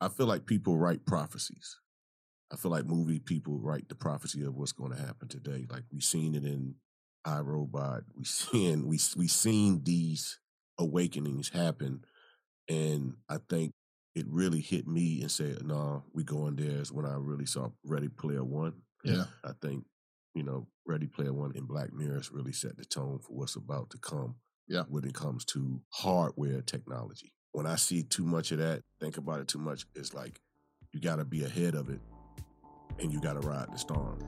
I feel like people write prophecies. I feel like movie people write the prophecy of what's going to happen today. Like we've seen it in iRobot. We seen we we seen these awakenings happen, and I think it really hit me and said, "No, nah, we going there." Is when I really saw Ready Player One. Yeah, I think you know Ready Player One and Black Mirrors really set the tone for what's about to come. Yeah, when it comes to hardware technology. When I see too much of that, think about it too much. It's like you got to be ahead of it, and you got to ride the storm.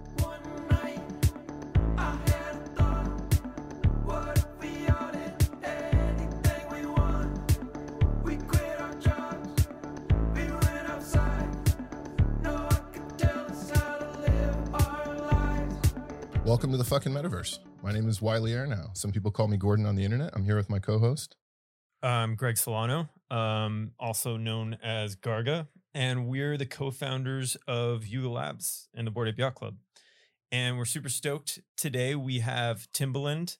Welcome to the fucking metaverse. My name is Wylie Aronow. Some people call me Gordon on the internet. I'm here with my co-host. I'm Greg Solano, um, also known as Garga, and we're the co-founders of Yuga Labs and the Bored Ape Yacht Club. And we're super stoked. Today we have Timbaland,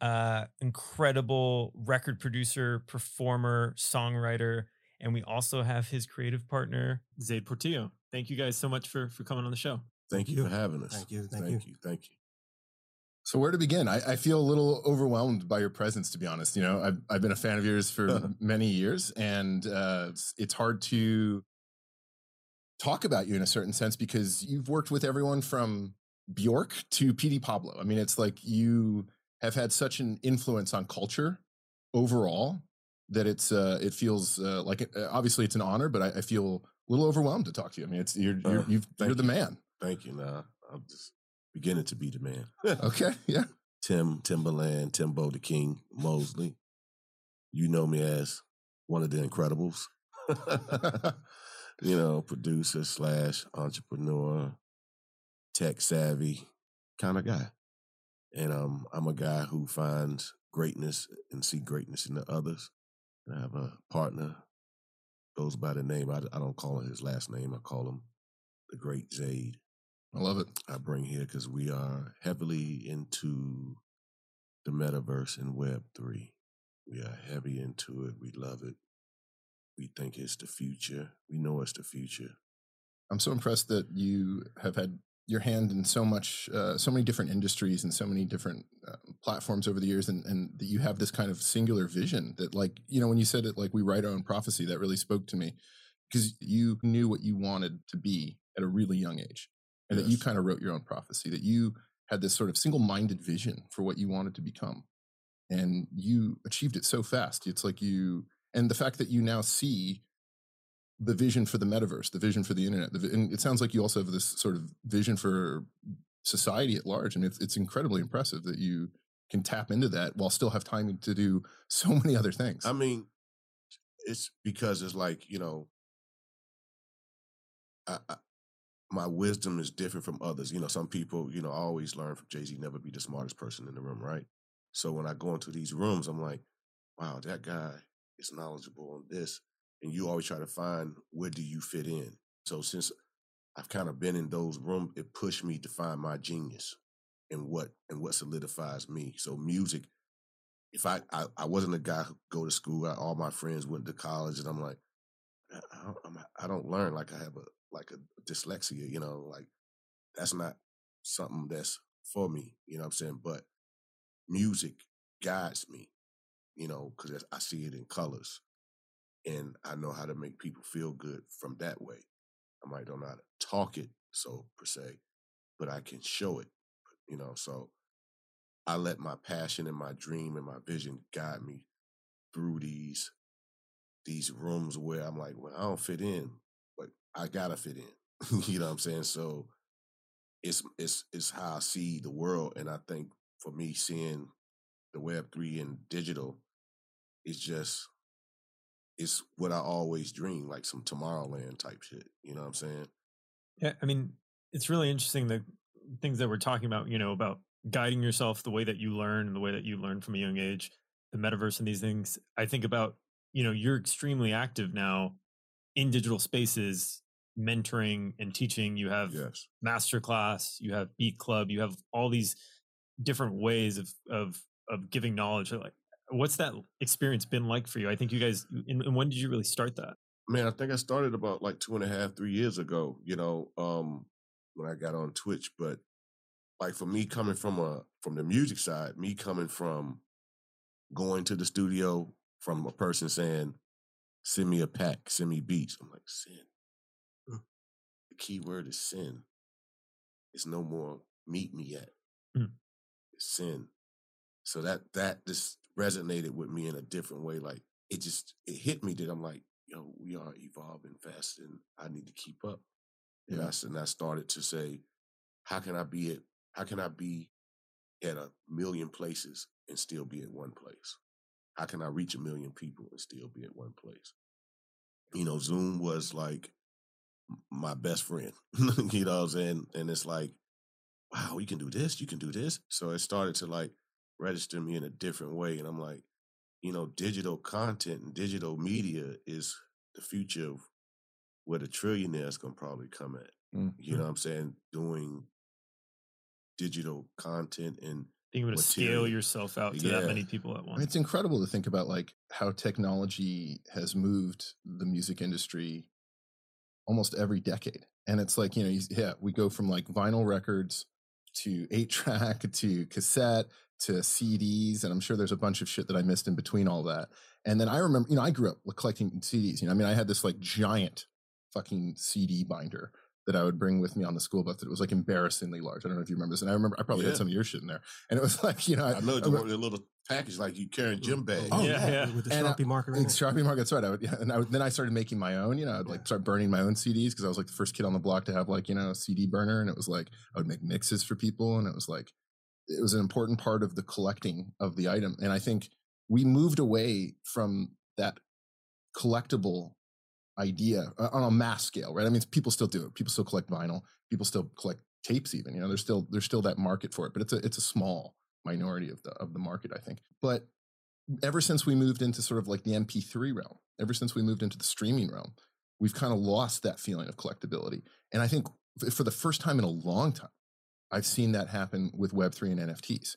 uh, incredible record producer, performer, songwriter, and we also have his creative partner, Zayd Portillo. Thank you guys so much for for coming on the show. Thank you for having us. Thank you. Thank, thank you. you. Thank you. So where to begin? I, I, feel a little overwhelmed by your presence, to be honest. You know, I've, I've been a fan of yours for many years, and uh, it's, it's hard to talk about you in a certain sense because you've worked with everyone from Bjork to PD Pablo. I mean, it's like you have had such an influence on culture overall that it's uh, it feels uh, like it, uh, obviously it's an honor, but I, I, feel a little overwhelmed to talk to you. I mean, it's you're you're, you are the man. Thank you. Nah, I'm just beginning to be the man. okay, yeah. Tim Timbaland, Timbo the King Mosley. You know me as one of the Incredibles. you know, producer slash entrepreneur, tech savvy kind of guy. And um, I'm a guy who finds greatness and see greatness in the others. I have a partner, goes by the name, I, I don't call him his last name, I call him the Great Zayd. I love it. I bring here because we are heavily into the metaverse and Web three. We are heavy into it. We love it. We think it's the future. We know it's the future. I'm so impressed that you have had your hand in so much, uh, so many different industries and so many different uh, platforms over the years, and, and that you have this kind of singular vision that, like, you know, when you said it, like, we write our own prophecy, that really spoke to me because you knew what you wanted to be at a really young age and yes. that you kind of wrote your own prophecy, that you had this sort of single minded vision for what you wanted to become. And you achieved it so fast. It's like you, and the fact that you now see the vision for the metaverse, the vision for the internet, the, and it sounds like you also have this sort of vision for society at large. And it's, it's incredibly impressive that you can tap into that while still have time to do so many other things. I mean, it's because it's like, you know, I, my wisdom is different from others. You know, some people, you know, I always learn from Jay Z, never be the smartest person in the room, right? So when I go into these rooms, I'm like, wow, that guy is knowledgeable on this. And you always try to find where do you fit in. So since I've kind of been in those rooms, it pushed me to find my genius and what and what solidifies me. So music, if I I, I wasn't a guy who go to school, I, all my friends went to college, and I'm like, I, I, I don't learn like I have a like a dyslexia, you know, like that's not something that's for me, you know what I'm saying? But music guides me, you know, because I see it in colors and I know how to make people feel good from that way. I might don't know how to talk it so per se, but I can show it, you know, so I let my passion and my dream and my vision guide me through these these rooms where I'm like, well, I don't fit in, I gotta fit in. you know what I'm saying? So it's it's it's how I see the world, and I think for me, seeing the Web three and digital is just it's what I always dream, like some Tomorrowland type shit. You know what I'm saying? Yeah, I mean, it's really interesting the things that we're talking about. You know, about guiding yourself, the way that you learn, and the way that you learn from a young age, the metaverse and these things. I think about you know you're extremely active now in digital spaces mentoring and teaching you have yes. masterclass you have beat club you have all these different ways of of of giving knowledge like what's that experience been like for you i think you guys and, when did you really start that Man, I think I started about like two and a half, three years ago, you know, um, when I got on Twitch. But like for me coming from a from the music side, me coming from going to the studio from a person saying, send me a pack, send me beats. I'm like, send. Mm. The key word is sin. It's no more meet me yet. Mm. It's sin. So that that just resonated with me in a different way. Like it just it hit me that I'm like, yo, we are evolving fast and I need to keep up. And I s- and I started to say, how can I be at how can I be at a million places and still be at one place? How can I reach a million people and still be at one place? You know, Zoom was like my best friend. you know what I'm saying? And it's like, wow, you can do this, you can do this. So it started to like register me in a different way. And I'm like, you know, digital content and digital media is the future of where the trillionaires gonna probably come at. Mm. You know what I'm saying? Doing digital content and Being able to scale yourself out to that many people at once. it's incredible to think about like how technology has moved the music industry almost every decade. And it's like, you know, yeah, we go from like vinyl records to eight track to cassette to CDs. And I'm sure there's a bunch of shit that I missed in between all that. And then I remember, you know, I grew up collecting CDs. You know, I mean, I had this like giant fucking CD binder that I would bring with me on the school bus that was like embarrassingly large. I don't know if you remember this. And I remember I probably Yeah. had some of your shit in there. And it was like, you know, I know I you re- a little package like you carrying gym bag. Oh, oh yeah, yeah. with the And, Sharpie marker in And. Sharpie market, that's right. I would, yeah, and I would, then I started making my own. You know, I'd like start burning my own CDs because I was like the first kid on the block to have like you know a CD burner, and it was like I would make mixes for people, and it was like it was an important part of the collecting of the item. And I think we moved away from that collectible idea uh, on a mass scale, right? I mean, people still do it. People still collect vinyl. People still collect tapes, even. You know, there's still there's still that market for it, but it's a it's a small minority of the of the market, I think. But ever since we moved into sort of like the MP3 realm, ever since we moved into the streaming realm, we've kind of lost that feeling of collectability. And I think for the first time in a long time, I've seen that happen with Web3 and NFTs.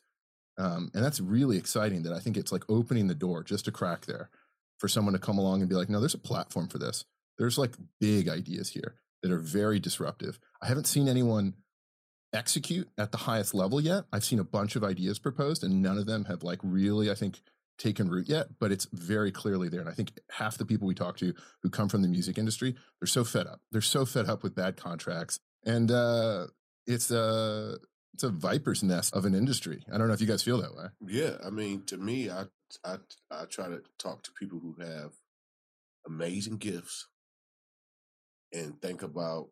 Um, and that's really exciting that I think it's like opening the door just a crack there for someone to come along and be like, no, there's a platform for this. There's like big ideas here that are very disruptive. I haven't seen anyone execute at the highest level yet. I've seen a bunch of ideas proposed and none of them have like really, I think, taken root yet, but it's very clearly there. And I think half the people we talk to who come from the music industry, they're so fed up. They're so fed up with bad contracts. And uh it's a it's a viper's nest of an industry. I don't know if you guys feel that way. Yeah, I mean, to me, I I I try to talk to people who have amazing gifts and think about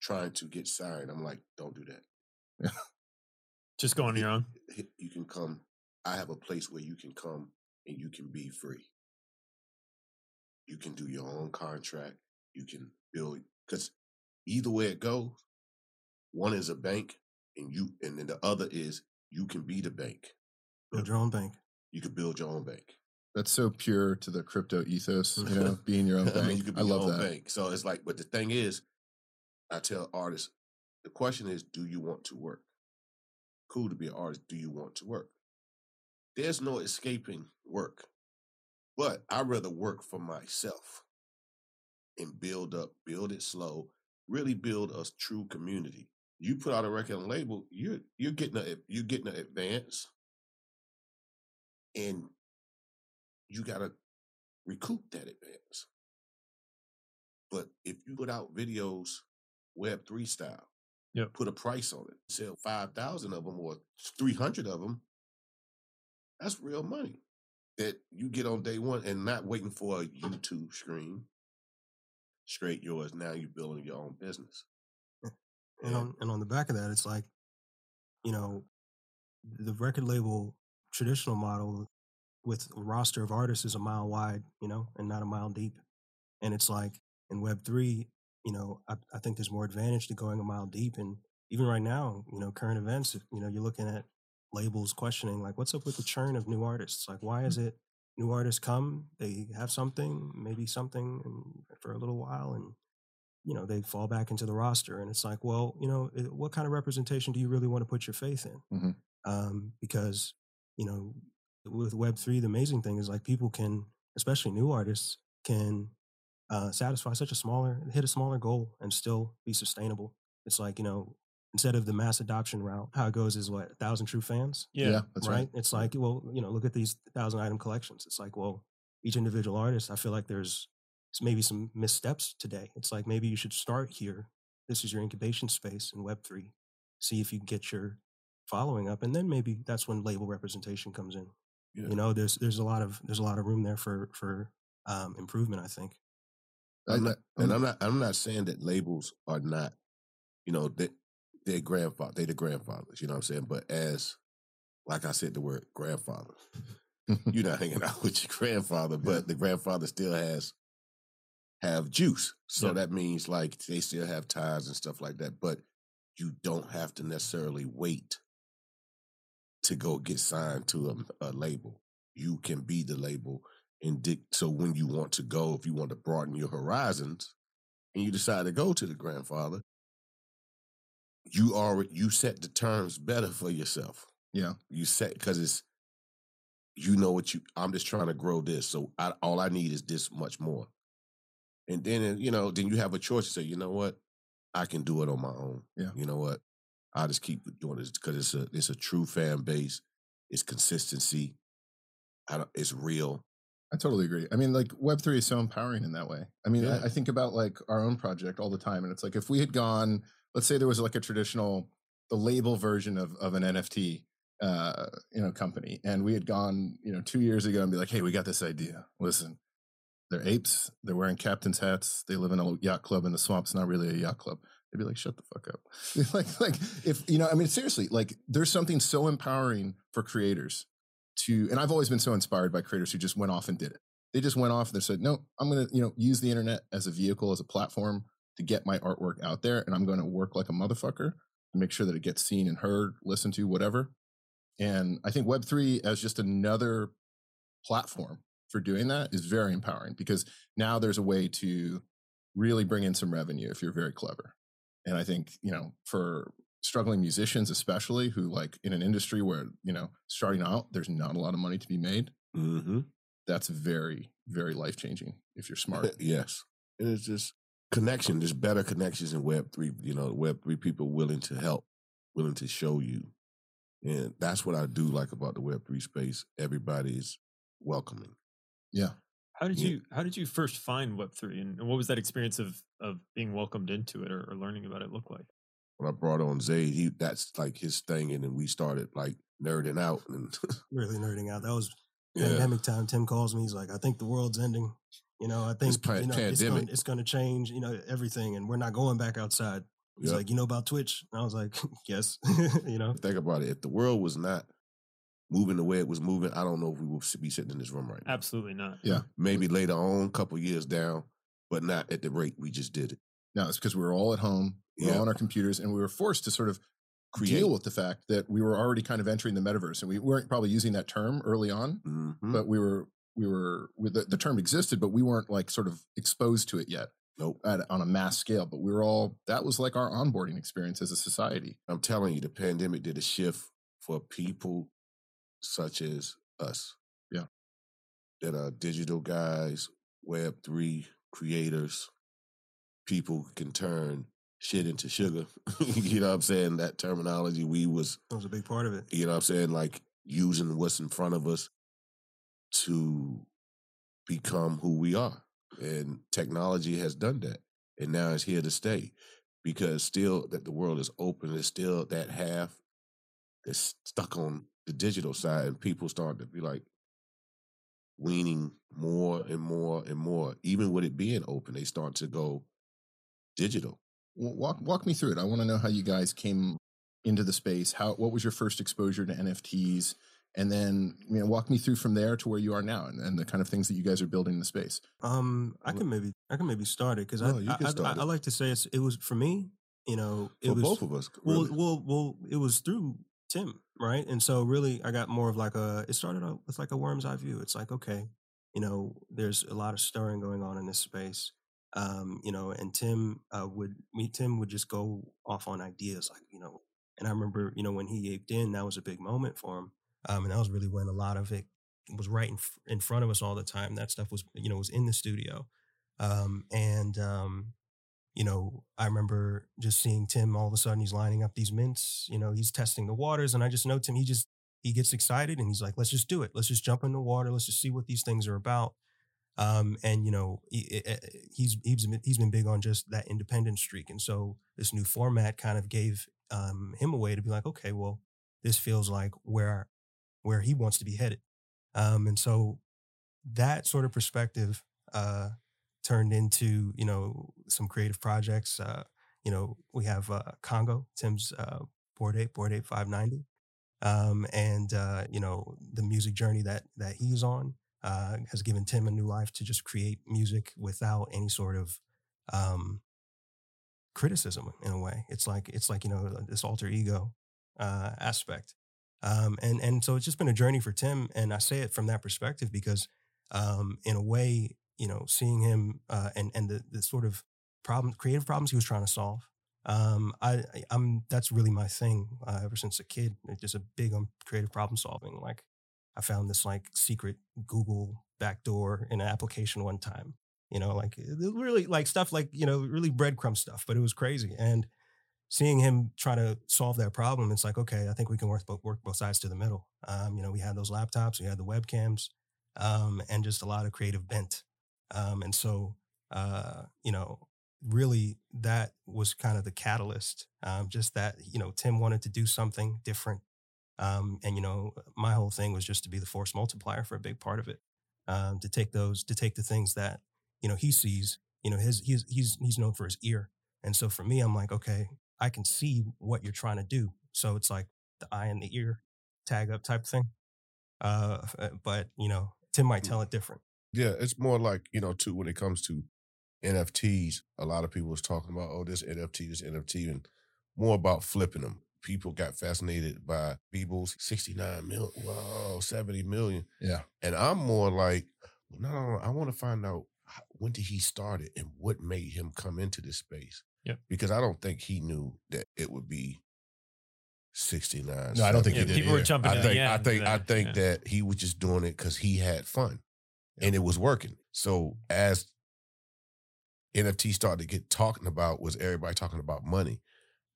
trying to get signed. I'm like, don't do that. Just go on your own. You can come. I have a place where you can come and you can be free. You can do your own contract. You can build because either way it goes, one is a bank, and you, and then the other is you can be the bank. Build your own bank. You can build your own bank. That's so pure to the crypto ethos, you know, being your own I mean, bank. you could be I your love own that. bank. So it's like, but the thing is, I tell artists, the question is, do you want to work? Cool to be an artist. Do you want to work? There's no escaping work, but I'd rather work for myself and build up, build it slow, really build a true community. You put out a record and label, you're you're getting a you're getting an advance, and you gotta recoup that advance. But if you put out videos Web three style, Yep. put a price on it, sell five thousand of them or three hundred of them, that's real money that you get on day one and not waiting for a YouTube stream. Straight yours. Now you're building your own business. And Yeah. on and on the back of that, it's like, you know, the record label traditional model with a roster of artists is a mile wide, you know, and not a mile deep. And it's like in Web three, you know, I, I think there's more advantage to going a mile deep. And even right now, you know, current events, you know, you're looking at labels questioning like, what's up with the churn of new artists? Like, why is mm. it new artists come, they have something, maybe something and for a little while, and you know they fall back into the roster and it's like well you know it- what kind of representation do you really want to put your faith in Mhm. um, because you know with web3 the amazing thing is like people can especially new artists can uh, satisfy such a smaller, hit a smaller goal and still be sustainable. It's like you know, instead of the mass adoption route, how it goes is what a thousand true fans, Yeah. that's right? right. It's like well, you know, look at these thousand item collections. It's like well, each individual artist, I feel like there's s- maybe some missteps today. It's like maybe you should start here. This is your incubation space in Web three. See if you can get your following up, and then maybe that's when label representation comes in. Yeah. You know, there's there's a lot of there's a lot of room there for for um, improvement. I think. I'm not, and I'm not. I'm not saying that labels are not, you know, that they're grandfather. They the grandfathers. You know what I'm saying? But as, like I said, the word grandfather. You're not hanging out with your grandfather, but the grandfather still has have juice. So Yeah. that means like they still have ties and stuff like that. But you don't have to necessarily wait to go get signed to a, a label. You can be the label and dic- so when you want to go, if you want to broaden your horizons, and you decide to go to the grandfather, you already you set the terms better for yourself. Yeah. You set because it's you know what you. I'm just trying to grow this, so I, all I need is this much more. And then you know, then you have a choice to say, you know what, I can do it on my own. Yeah. You know what, I just keep doing this because it's a it's a true fan base. It's consistency. I don't, it's real. I totally agree. I mean, like Web three is so empowering in that way. I mean, Yeah. I, I think about like our own project all the time, and it's like if we had gone, let's say there was like a traditional, the label version of of an NFT, uh, you know, company, and we had gone, you know, two years ago and be like, hey, we got this idea. Listen, they're apes. They're wearing captain's hats. They live in a yacht club in the swamp's not really a yacht club. They'd be like, shut the fuck up. like, like if you know, I mean, seriously, like there's something so empowering for creators to, and I've always been so inspired by creators who just went off and did it. They just went off and they said, no, I'm going to, you know, use the internet as a vehicle, as a platform to get my artwork out there. And I'm going to work like a motherfucker to make sure that it gets seen and heard, listened to, whatever. And I think Web3 as just another platform for doing that is very empowering because now there's a way to really bring in some revenue if you're very clever. And I think, you know, for struggling musicians, especially who like in an industry where, you know, starting out, there's not a lot of money to be made. Mm-hmm. That's very, very life changing if you're smart. yes. And it's just connection, just better connections in Web three. You know, Web three people willing to help, willing to show you, and that's what I do like about the Web three space. Everybody's welcoming. Yeah. How did Yeah. you How did you first find Web three, and, and what was that experience of of being welcomed into it or, or learning about it look like? When I brought on Zayd, he that's like his thing, and then we started like nerding out, and really nerding out. That was Yeah. pandemic time. Tim calls me. He's like, I think the world's ending. You know, I think pa- you know, it's pandemic. going it's going to change. You know, everything, and we're not going back outside. He's Yeah. like, you know about Twitch? And I was like, yes. you know, think about it. If the world was not moving the way it was moving, I don't know if we would be sitting in this room right now. Absolutely not. Yeah. Maybe later on, couple years down, but not at the rate we just did it. No, it's because we were all at home, we were Yeah. on our computers, and we were forced to sort of Create. deal with the fact that we were already kind of entering the metaverse. And we weren't probably using that term early on, Mhm. but we were we were we- the, the term existed but we weren't like sort of exposed to it yet Nope. at, on a mass scale but we were all that was like our onboarding experience as a society I'm telling you, the pandemic did a shift for people such as us. Yeah. That are digital guys, Web three creators, people can turn shit into sugar. you know what I'm saying? That terminology we was, that was a big part of it. you know what I'm saying, like using what's in front of us to become who we are. And technology has done that. And now it's here to stay. Because still that the world is open, there's still that half that's stuck on the digital side, and people start to be like weaning more and more and more. Even with it being open, they start to go digital. Wa- walk walk me through it i want to know how you guys came into the space how what was your first exposure to nfts and then you know walk me through from there to where you are now and, and the kind of things that you guys are building in the space Um, I can maybe I can maybe start it because No, I, I, I- I, like to say it's it was for me. You know, it For was both of us. Well, well, well, it was through Tim, right? And so really I got more of like a it started out with like a worm's eye view. It's like, okay, you know, there's a lot of stirring going on in this space. Um, you know, and Tim uh, would me Tim would just go off on ideas like, you know, and I remember, you know, when he aped in, that was a big moment for him. Um, and that was really when a lot of it was right in, in front of us all the time. That stuff was, you know, was in the studio. Um, and um, you know, I remember just seeing Tim all of a sudden he's lining up these mints, you know, he's testing the waters. And I just know Tim, he just he gets excited and he's like, let's just do it. Let's just jump in the water. Let's just see what these things are about. Um, and you know, he, he's he's been, he's been big on just that independent streak. And so this new format kind of gave um, him a way to be like, okay, well, this feels like where where he wants to be headed. Um, and so that sort of perspective uh, turned into you know some creative projects. Uh, you know, we have uh, Congo, Tim's uh, board eight board eight five ninety, um, and uh, you know the music journey that that he's on uh, has given Tim a new life to just create music without any sort of um, criticism. In a way, it's like it's like you know this alter ego uh, aspect, um, and and so it's just been a journey for Tim, and I say it from that perspective because um, in a way, you know, seeing him uh, and and the the sort of problem, creative problems he was trying to solve. Um, I, I'm that's really my thing uh, ever since a kid. Just a big on creative problem solving. Like I found this like secret Google backdoor in an application one time. You know, like really like stuff like you know really breadcrumb stuff, but it was crazy. And seeing him try to solve that problem, it's like okay, I think we can work both work both sides to the middle. Um, you know, we had those laptops, we had the webcams, um, and just a lot of creative bent. Um, and so, uh, you know, really that was kind of the catalyst. Um, just that, you know, Tim wanted to do something different. Um, and, you know, my whole thing was just to be the force multiplier for a big part of it. Um, to take those, to take the things that, you know, he sees, you know, his, he's, he's, he's known for his ear. And so for me, I'm like, okay, I can see what you're trying to do. So it's like the eye and the ear tag up type thing. Uh, but you know, Tim might tell it different. Yeah, it's more like, you know, too, when it comes to NFTs, a lot of people was talking about, oh, this NFT, this NFT, and more about flipping them. People got fascinated by Beeple's 69 million, wow, 70 million. Yeah. And I'm more like, no, no, no, I want to find out how, when did he start it and what made him come into this space. Yeah. Because I don't think he knew that it would be 69. No, I don't think Yeah, he did. people were either. jumping I to think the I think I think that he was just doing it because he had fun, and it was working. So as NFT started to get talking about, was everybody talking about money?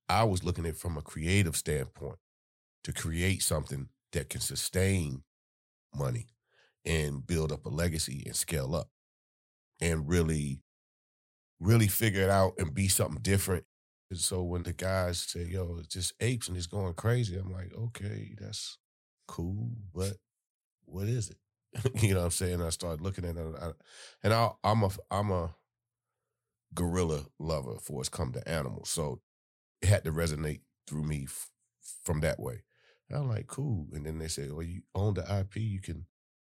I was looking at it from a creative standpoint to create something that can sustain money and build up a legacy and scale up, and really, really figure it out and be something different. And so when the guys say, "Yo, it's just apes and it's going crazy," I'm like, "Okay, that's cool, but what is it?" you know what I'm saying? I started looking at it, and I, I'm a I'm a gorilla lover for it's come to animals, so it had to resonate through me f- from that way. And I'm like, cool. And then they say, "Well, you own the IP, you can."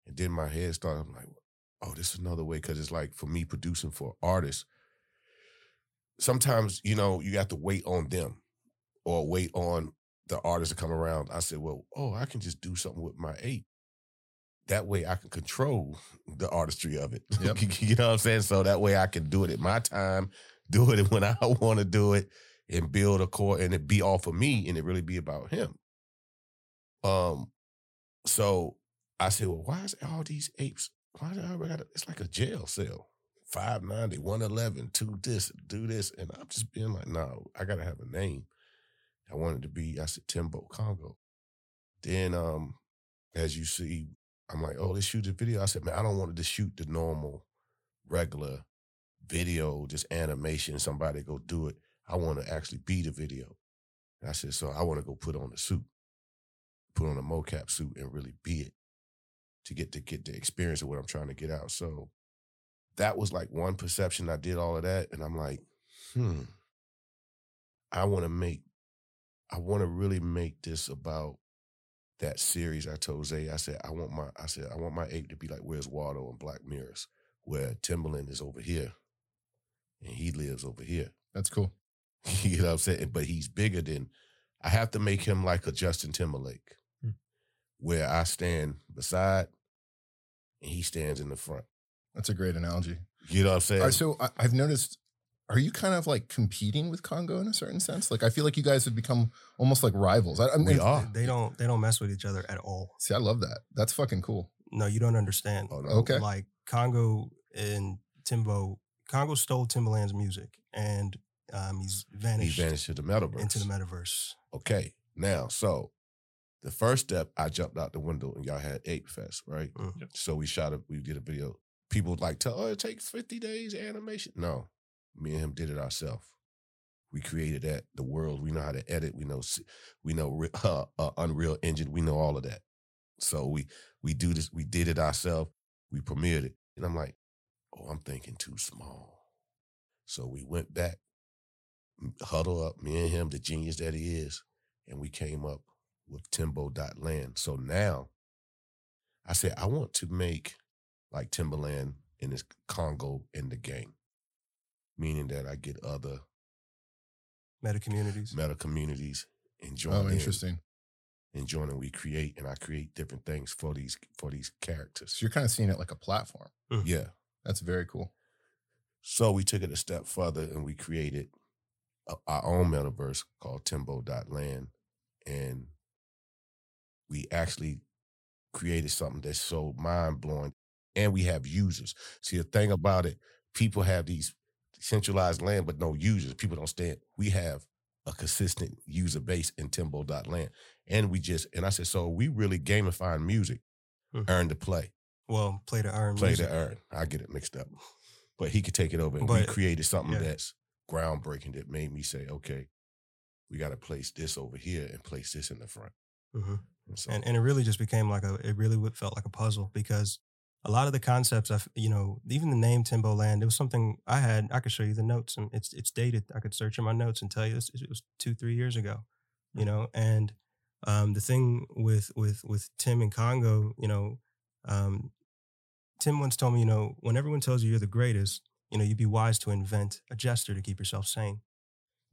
And then my head started. I'm like, "Oh, this is another way," because it's like for me producing for artists. Sometimes you know you have to wait on them, or wait on the artist to come around. I said, "Well, oh, I can just do something with my ape." That way I can control the artistry of it. Yep. you know what I'm saying? So that way I can do it at my time, do it when I want to do it, and build a core and it be all for me and it really be about him. Um, so I said, well, why is all these apes? Why do I got it's like a jail cell. 590, 111, two this, do this. And I'm just being like, no, I gotta have a name. I wanted to be, I said Timbo Congo. Then um, as you see, I'm like, oh, let's shoot the video. I said, man, I don't want to just shoot the normal, regular video, just animation, somebody go do it. I want to actually be the video. And I said, so I want to go put on a suit, put on a mocap suit and really be it to get to get the experience of what I'm trying to get out. So that was like one perception. I did all of that. And I'm like, hmm, I want to make, I want to really make this about that series I told Zay, I said, I want my, I said, I want my ape to be like Where's Waldo and Black Mirrors, where Timbaland is over here and he lives over here. That's cool. you know what I'm saying? But he's bigger than, I have to make him like a Justin Timberlake, Hmm. where I stand beside and he stands in the front. That's a great analogy. You know what I'm saying? So I, I've noticed. Are you kind of like competing with Congo in a certain sense? Like I feel like you guys have become almost like rivals. I, I mean, we are. They don't they don't mess with each other at all. See, I love that. That's fucking cool. No, you don't understand. Oh, no. Okay. Like Congo and Timbo, Congo stole Timbaland's music, and um, he's vanished, He vanished to the metaverse. into the metaverse. Okay, now so the first step, I jumped out the window and y'all had Ape Fest, right? Mm. Yep. So we shot a, we did a video. People like tell, oh, it takes fifty days animation. No, me and him did it ourselves. We created that the world. We know how to edit. We know we know uh, uh, Unreal Engine. We know all of that. So we we do this. We did it ourselves. We premiered it, and I'm like, oh, I'm thinking too small. So we went back, huddle up, me and him, the genius that he is, and we came up with Timbo.land. So now I said, I want to make like Timberland in this Congo in the game, meaning that I get other Meta communities. meta communities and join Oh, in, interesting. and join and we create and I create different things for these for these characters. So you're kind of seeing it like a platform. Mm. Yeah. That's very cool. So we took it a step further and we created a, our own metaverse called Timbo.land. And we actually created something that's so mind blowing. And we have users. See, the thing about it, people have these centralized land, but no users. People don't stand. We have a consistent user base in Timbo.land. And we just, and I said, so we really gamifying music, Hmm. earn to play Well, play to earn. play music. to earn. I get it mixed up. But he could take it over and we created something yeah. that's groundbreaking that made me say, okay, we got to place this over here and place this in the front. Mhm. And so, and and it really just became like a it really felt like a puzzle because a lot of the concepts I've, you know even the name Timbo Land, it was something I had I could show you the notes and it's it's dated I could search in my notes and tell you this it was two three years ago you know and um, the thing with with with Tim and Congo you know um, Tim once told me you know when everyone tells you you're the greatest you know you'd be wise to invent a gesture to keep yourself sane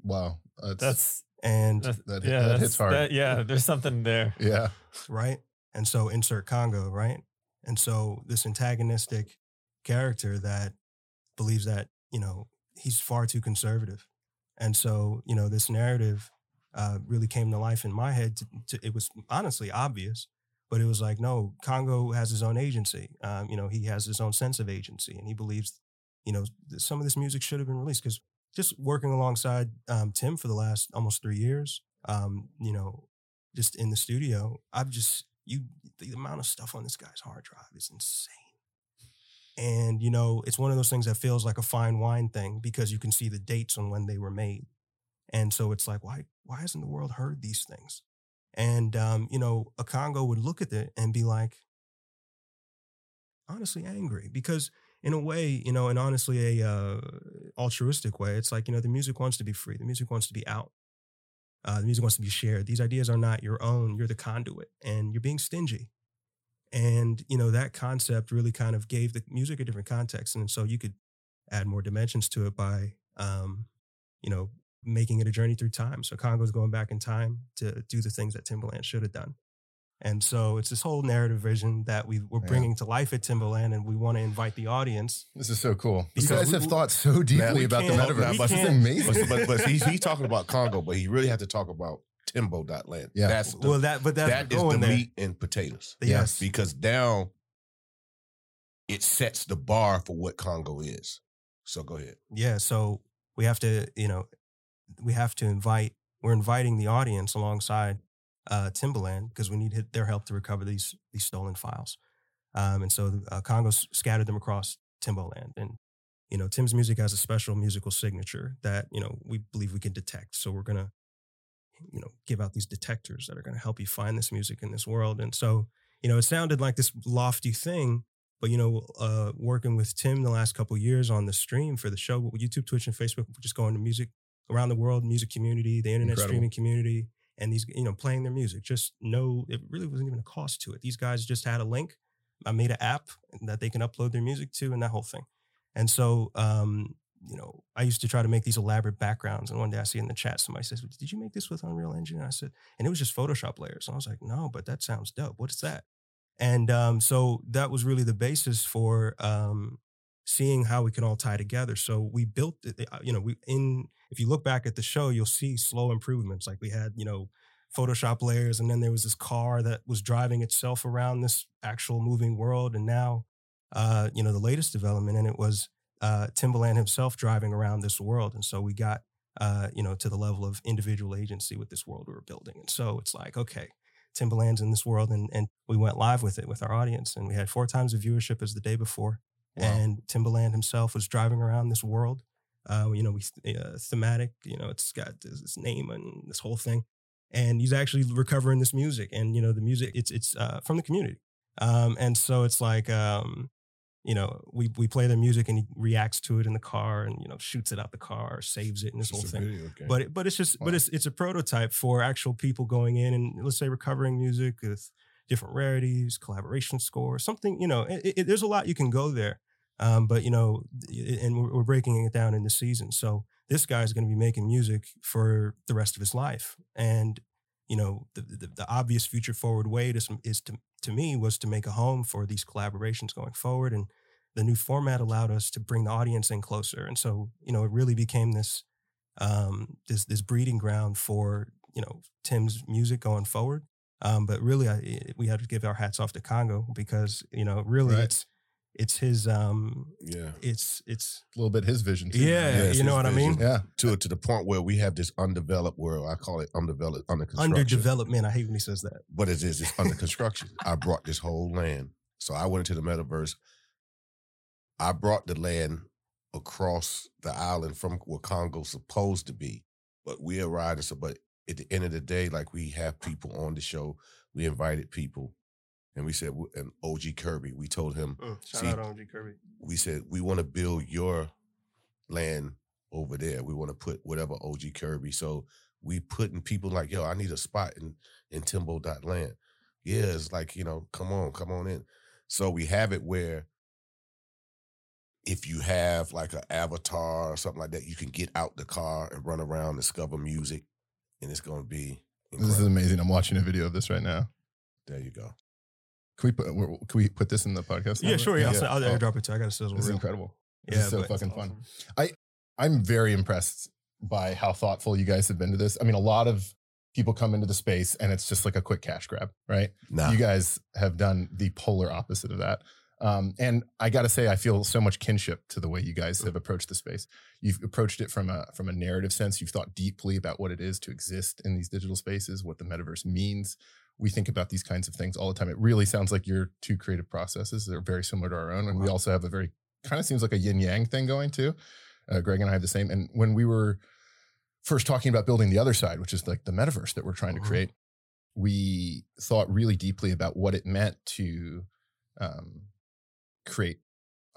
Wow. That's, That's, and that's that, yeah, that that's- hits hard. that- yeah, there's something there. yeah. right? And so insert Congo, right? And so this antagonistic character that believes that, you know, he's far too conservative. And so, you know, this narrative uh, really came to life in my head. To, to, it was honestly obvious, but it was like, no, Congo has his own agency. Um, you know, he has his own sense of agency, and he believes, you know, some of this music should have been released because just working alongside um, Tim for the last almost three years, um, you know, just in the studio, I've just you the amount of stuff on this guy's hard drive is insane. And you know, it's one of those things that feels like a fine wine thing because you can see the dates on when they were made. And so it's like, why why hasn't the world heard these things? And um, you know, a Congo would look at it and be like, honestly angry because in a way, you know, and honestly a uh, altruistic way, it's like you know the music wants to be free, the music wants to be out, uh, the music wants to be shared. These ideas are not your own; you're the conduit, and you're being stingy. And you know that concept really kind of gave the music a different context, and so you could add more dimensions to it by, um, you know, making it a journey through time. So Congo's going back in time to do the things that Timbaland should have done. And so it's this whole narrative vision that we, we're Yeah. bringing to life at Timbaland, and we want to invite the audience. This is so cool. You guys we- have we- thought so deeply about the can't- metaverse. This is amazing. but, but, but he's, he's talking about Congo, but he really had to talk about Timbo.land. Yeah. That's the, well, that but that's that is the there. meat and potatoes. Yes, Because now it sets the bar for what Congo is. So go ahead. yeah. So we have to, you know, we have to invite. We're inviting the audience alongside uh, Timbo.land because we need their help to recover these these stolen files. Um, and so uh, Congo scattered them across Timbaland, and you know, Tim's music has a special musical signature that you know we believe we can detect. So we're gonna, you know, give out these detectors that are gonna help you find this music in this world. And so you know, it sounded like this lofty thing, but you know, uh, working with Tim the last couple years on the stream for the show, with YouTube, Twitch, and Facebook, just going to music around the world, music community, the internet Incredible. streaming community, and these, you know, playing their music. Just no, it really wasn't even a cost to it. These guys just had a link. I made an app that they can upload their music to, and that whole thing. And so, um, you know, I used to try to make these elaborate backgrounds. And one day I see in the chat somebody says, "Did you make this with Unreal Engine?" And I said, and it was just Photoshop layers. And I was like, "No, but that sounds dope. What's that?" And um, so that was really the basis for um, seeing how we can all tie together. So we built, uh, you know, we in if you look back at the show, you'll see slow improvements. Like we had, you know, Photoshop layers, and then there was this car that was driving itself around this actual moving world. And now, uh, you know, the latest development and it was uh, Timbaland himself driving around this world, and so we got uh, you know to the level of individual agency with this world we were building, and so it's like okay, Timbaland's in this world, and and we went live with it with our audience, and we had four times the viewership as the day before, Wow. and Timbaland himself was driving around this world. Uh, you know, we uh, thematic. You know, it's got this, this name and this whole thing, and he's actually recovering this music, and you know, the music it's it's uh, from the community, um, and so it's like um, you know, we we play the music and he reacts to it in the car, and you know, shoots it out the car, saves it, and this It's whole thing. But it, but it's just but it's it's a prototype for actual people going in and let's say recovering music with different rarities, collaboration score, something you know. It, it, there's a lot you can go there, um, but you know, and we're, breaking it down in the season. So this guy is going to be making music for the rest of his life, and you know, the the, the obvious future forward way to, some- is to to me was to make a home for these collaborations going forward and. The new format allowed us to bring the audience in closer, and so you know it really became this um, this this breeding ground for you know Tim's music going forward. Um, but really, I, we had to give our hats off to Congo because you know really Right. it's it's his um yeah. it's it's a little bit his vision. Too, yeah, Yeah, you know what I mean. Yeah. To to the point where we have this undeveloped world. I call it undeveloped, under construction. Underdevelopment. I hate when he says that. But it is it's under construction. I brought this whole land. So I went into the metaverse. I brought the land across the island from where Congo's supposed to be. But we arrived. and So, but at the end of the day, like we have people on the show, we invited people, and we said, and OG Kirby, we told him, mm, Shout See- out OG Kirby. we said we want to build your land over there. We want to put whatever OG Kirby. So we putting people like, yo, I need a spot in in Timbo dot land. Yeah, it's like, you know, come on, come on in. So we have it where if you have like an avatar or something like that, you can get out the car and run around, discover music, and it's gonna be This is amazing. I'm watching a video of this right now. There you go. Can we put can we put this in the podcast? Yeah, sure. Yeah, I'll, Yeah. I'll Oh, airdrop it too. I got a sizzle This is reel. incredible. This Yeah, is so but- fucking fun. I'm very impressed by how thoughtful you guys have been to this. I mean, a lot of people come into the space and it's just like a quick cash grab, right? Nah. You guys have done the polar opposite of that. Um, and I got to say, I feel so much kinship to the way you guys have approached the space. You've approached it from a from a narrative sense. You've thought deeply about what it is to exist in these digital spaces, what the metaverse means. We think about these kinds of things all the time. It really sounds like your two creative processes. They're very similar to our own, and we also have a very kind of seems like a yin yang thing going too. Uh, Greg and I have the same. And when we were first talking about building the Otherside, which is like the metaverse that we're trying to Mhm. create, we thought really deeply about what it meant to um, create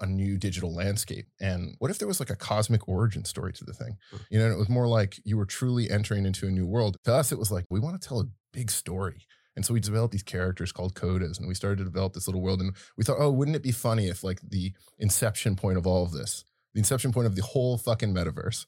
a new digital landscape. And what if there was like a cosmic origin story to the thing? Mm. You know, and it was more like you were truly entering into a new world. To us, it was like, we want to tell a big story. And so we developed these characters called Kodas and we started to develop this little world. And we thought, oh, wouldn't it be funny if like the inception point of all of this, the inception point of the whole fucking metaverse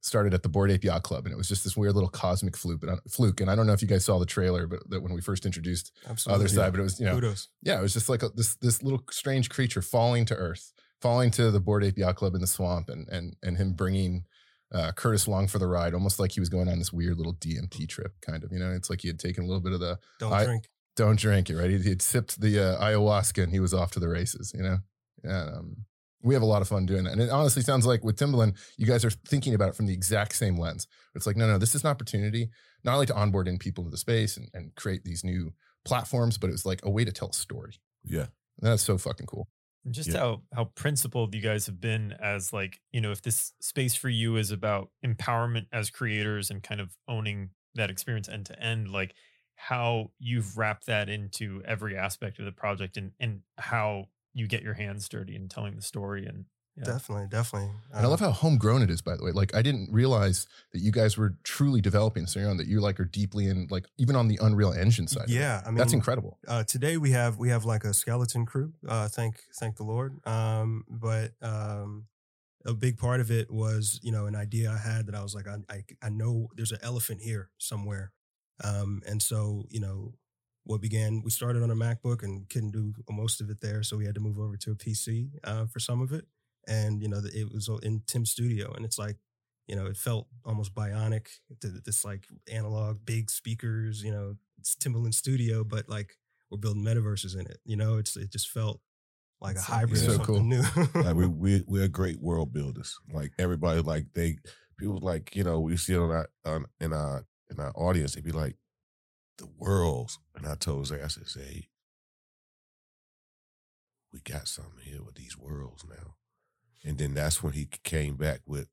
started at the Bored Ape Yacht Club. And it was just this weird little cosmic fluke. And fluke. And I don't know if you guys saw the trailer, but that when we first introduced Absolutely. Otherside, but it was, you know, Kudos. yeah, it was just like a, this this little strange creature falling to earth, falling to the Bored Ape Yacht Club in the swamp, and and and him bringing uh, Curtis Long for the ride, almost like he was going on this weird little DMT trip, kind of. You know, it's like he had taken a little bit of the Don't I- drink. don't drink it, right? He had sipped the uh, ayahuasca and he was off to the races. You know, and, um, we have a lot of fun doing that, and it honestly sounds like with Timbaland, you guys are thinking about it from the exact same lens. It's like, no, no, this is an opportunity not only to onboard in people to the space and, and create these new platforms, but it was like a way to tell a story. Yeah. And that's so fucking cool. And just Yeah. how how principled you guys have been as like you know if this space for you is about empowerment as creators and kind of owning that experience end to end like how you've wrapped that into every aspect of the project and and how you get your hands dirty in telling the story and yeah. Definitely, definitely. And I love Um, how homegrown it is, by the way. Like I didn't realize that you guys were truly developing this on your that you like are deeply in like even on the Unreal Engine side. Yeah, I mean That's incredible. uh, today we have we have like a skeleton crew. Uh, thank thank the Lord. Um, but um, a big part of it was you know an idea I had that I was like I I, I know there's an elephant here somewhere, um, and so you know what began we started on a MacBook and couldn't do most of it there, so we had to move over to a PC uh, for some of it, and you know the- it was in Tim's studio, and it's like you know it felt almost bionic, th- this like analog big speakers, you know it's Timbaland studio, but like we're building metaverses in it. You know, it's it just felt like a That's so hybrid cool. something new. like we we we're great world builders. Like everybody, like they people like you know we see it on our on, in our in our audience. They be like the worlds, and I told Zay, I said, Zay, we got something here with these worlds now. And then that's when he came back with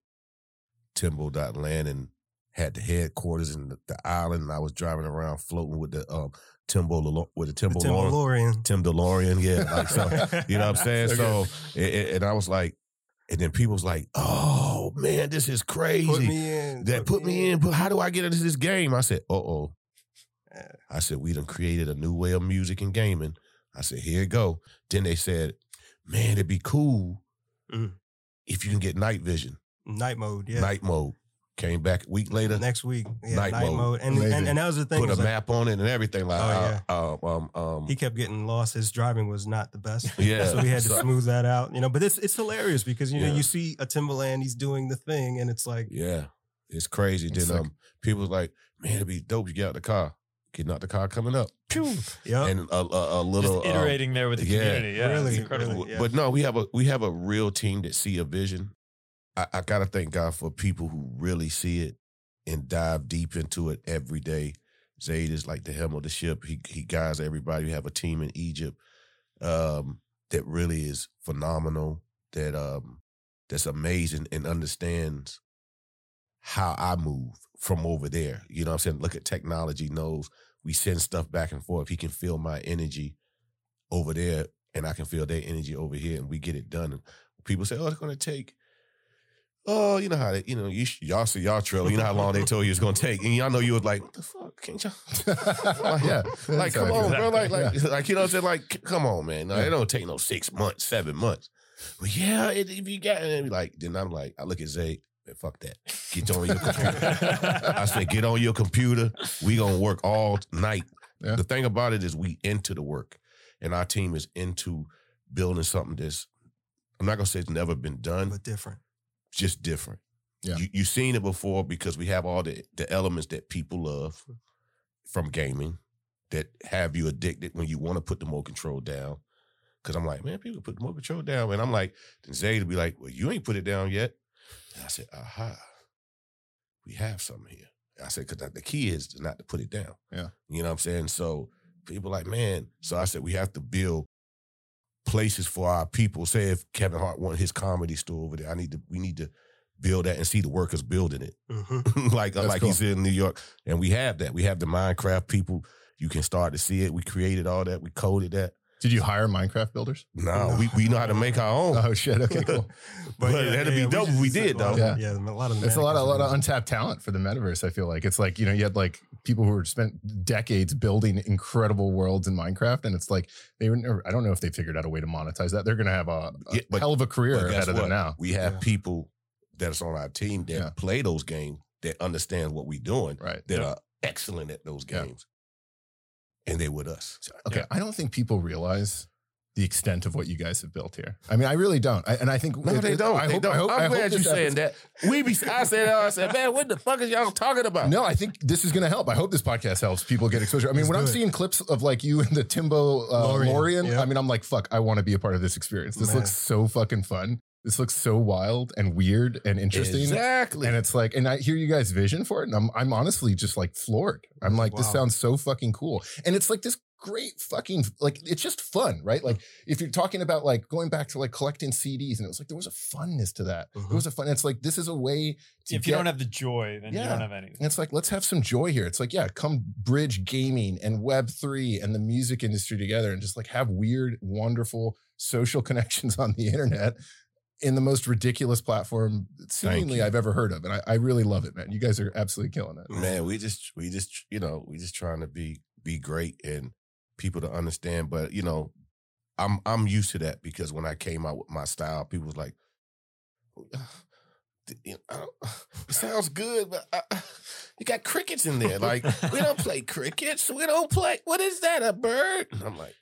Timbo Land and had the headquarters in the, the island. And I was driving around floating with the um Timbo with the Timbo, the Tim Lauren- DeLorean. Tim DeLorean, yeah. Like so, you know what I'm saying? So So, it- and I was like, and then people was like, "Oh man, this is crazy." Put me in. that put me in. But how do I get into this game? I said, "Uh oh." I said, "We done created a new way of music and gaming." I said, "Here it go." Then they said, "Man, it'd be cool Mhm. If you can get night vision, Night mode, yeah. night mode." Came back a week later, Next week, yeah, Night night, mode. mode, and, and and that was the thing. put a like, map on it and everything. Like, Oh, uh, um, um, um, he kept getting lost. His driving was not the best. Yeah. so we had to smooth that out. You know, but it's it's hilarious because you know Yeah. you see a Timbaland, he's doing the thing, and it's like Yeah, it's crazy. It's then like- um, people was like, "Man, it'd be dope. You get out the car, getting out the car, coming up, yeah, and a, a, a little Just um, iterating there with the yeah. community. Yeah, Really, it's incredible. really. yeah. But no, we have a we have a real team that see a vision. I, I gotta thank God for people who really see it and dive deep into it every day. Zayd is like the helm of the ship. He he guides everybody. We have a team in Egypt um, that really is phenomenal. That um, that's amazing and understands how I move from over there. You know what I'm saying? Look at technology, knows we send stuff back and forth. He can feel my energy over there and I can feel their energy over here and we get it done. And people say, oh, it's going to take, oh, you know how they, you know, you, y'all see y'all trailer, you know how long they told you it's going to take. And y'all know you was like, what the fuck? Can't y'all? Like, yeah. Like, come on, bro. Like, like, Yeah. like, you know what I'm saying? Like, come on, man. No, Yeah. It don't take no six months, seven months. But yeah, it, if you got it, like, then I'm like, I look at Zay, man, fuck that. Get on your computer. I said, get on your computer. We gonna work all night. Yeah. The thing about it is we into the work. And our team is into building something that's I'm not gonna say it's never been done, but different. just different. Yeah. You you've seen it before because we have all the the elements that people love from gaming that have you addicted when you want to put the more control down. Cause I'm like, man, people put the more control down. And I'm like, then Zay to be like, well, you ain't put it down yet. And I said, aha, we have something here. I said, because the key is not to put it down. Yeah. You know what I'm saying? So people like, man, so I said, we have to build places for our people. Say if Kevin Hart wanted his comedy store over there, I need to, we need to build that and see the workers building it. hmm like That's like cool. he said in New York. And we have that. We have the Minecraft people. You can start to see it. We created all that. We coded that. Did you hire Minecraft builders? No, we, we know how to make our own. Oh shit. Okay, cool. But that'd be dope if we did, though. of- Yeah, a lot of It's a lot, of a lot of untapped talent for the metaverse. I feel like it's like you know you had like people who were spent decades building incredible worlds in Minecraft, and it's like they were. Never, I don't know if they figured out a way to monetize that. They're going to have a, a Yeah, but- hell of a career ahead of them now. We have Yeah. people that's on our team that Yeah. play those games that understand what we're doing Right. that Yeah. are excellent at those Yeah. games. And they would with us. Okay, Yeah. I don't think people realize the extent of what you guys have built here. I mean, I really don't. I, and I think No, it- they don't. I they hope, don't. I hope, I'm I hope glad you this saying that. We be I said I said, man, what the fuck is y'all talking about? No, I think this is going to help. I hope this podcast helps people get exposure. I mean, It's when I'm good. seeing clips of like you and the Timbo uh, Lorian, Lorian, yeah. I mean, I'm like, fuck, I want to be a part of this experience. This Man. looks so fucking fun. This looks so wild and weird and interesting. Exactly. And it's like, and I hear you guys' vision for it, and I'm I'm honestly just like floored. I'm like, this sounds so fucking cool. And it's like this great fucking like it's just fun, right? Like if you're talking about like going back to like collecting CDs, and it was like there was a funness to that. Mhm. There was a fun. It's like this is a way to If you don't have the joy, then you don't have anything. and it's like, let's have some joy here. It's like, yeah, come bridge gaming and Web3 and the music industry together and just like have weird, wonderful social connections on the internet in the most ridiculous platform seemingly. I've ever heard of. And I, I really love it, man. You guys are absolutely killing it. man we just we just you know we just trying to be be great and people to understand but you know i'm i'm used to that because when i came out with my style people was like you know, it sounds good but uh, you got crickets in there like we don't play crickets we don't play what is that a bird and i'm like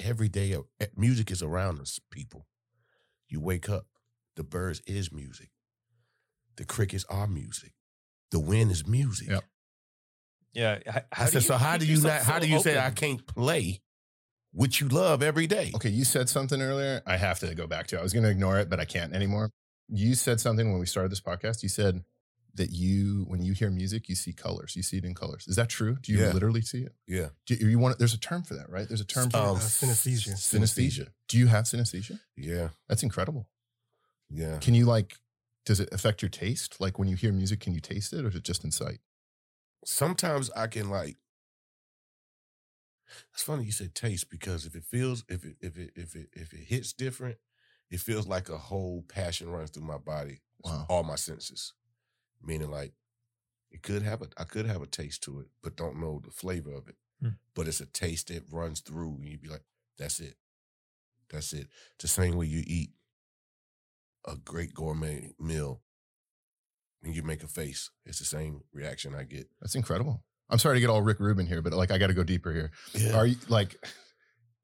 every day uh, music is around us people you wake up the birds is music the crickets are music the wind is music Yep. Yeah. h- I said, so how do you yourself not? How do you say I can't play what you love every day. Okay, you said something earlier. I have to go back to. It. I was going to ignore it, but I can't anymore. You said something when we started this podcast. You said that you, when you hear music, you see colors. You see it in colors. Is that true? Do you Yeah. literally see it? Yeah. Do you, you want? There's a term for that, right? There's a term for Um, Uh, synesthesia. synesthesia. Do you have synesthesia? Yeah. That's incredible. Yeah. Can you like? Does it affect your taste? Like when you hear music, can you taste it, or is it just in sight? Sometimes I can like. It's funny you said taste because if it feels if it if it if it if it hits different, it feels like a whole passion runs through my body, Wow. all my senses. Meaning like, it could have a I could have a taste to it, but don't know the flavor of it. Hmm. But it's a taste that runs through, and you'd be like, "That's it, that's it." The same way you eat a great gourmet meal, and you make a face. It's the same reaction I get. That's incredible. I'm sorry to get all Rick Rubin here, but like I got to go deeper here. Yeah. Are you like?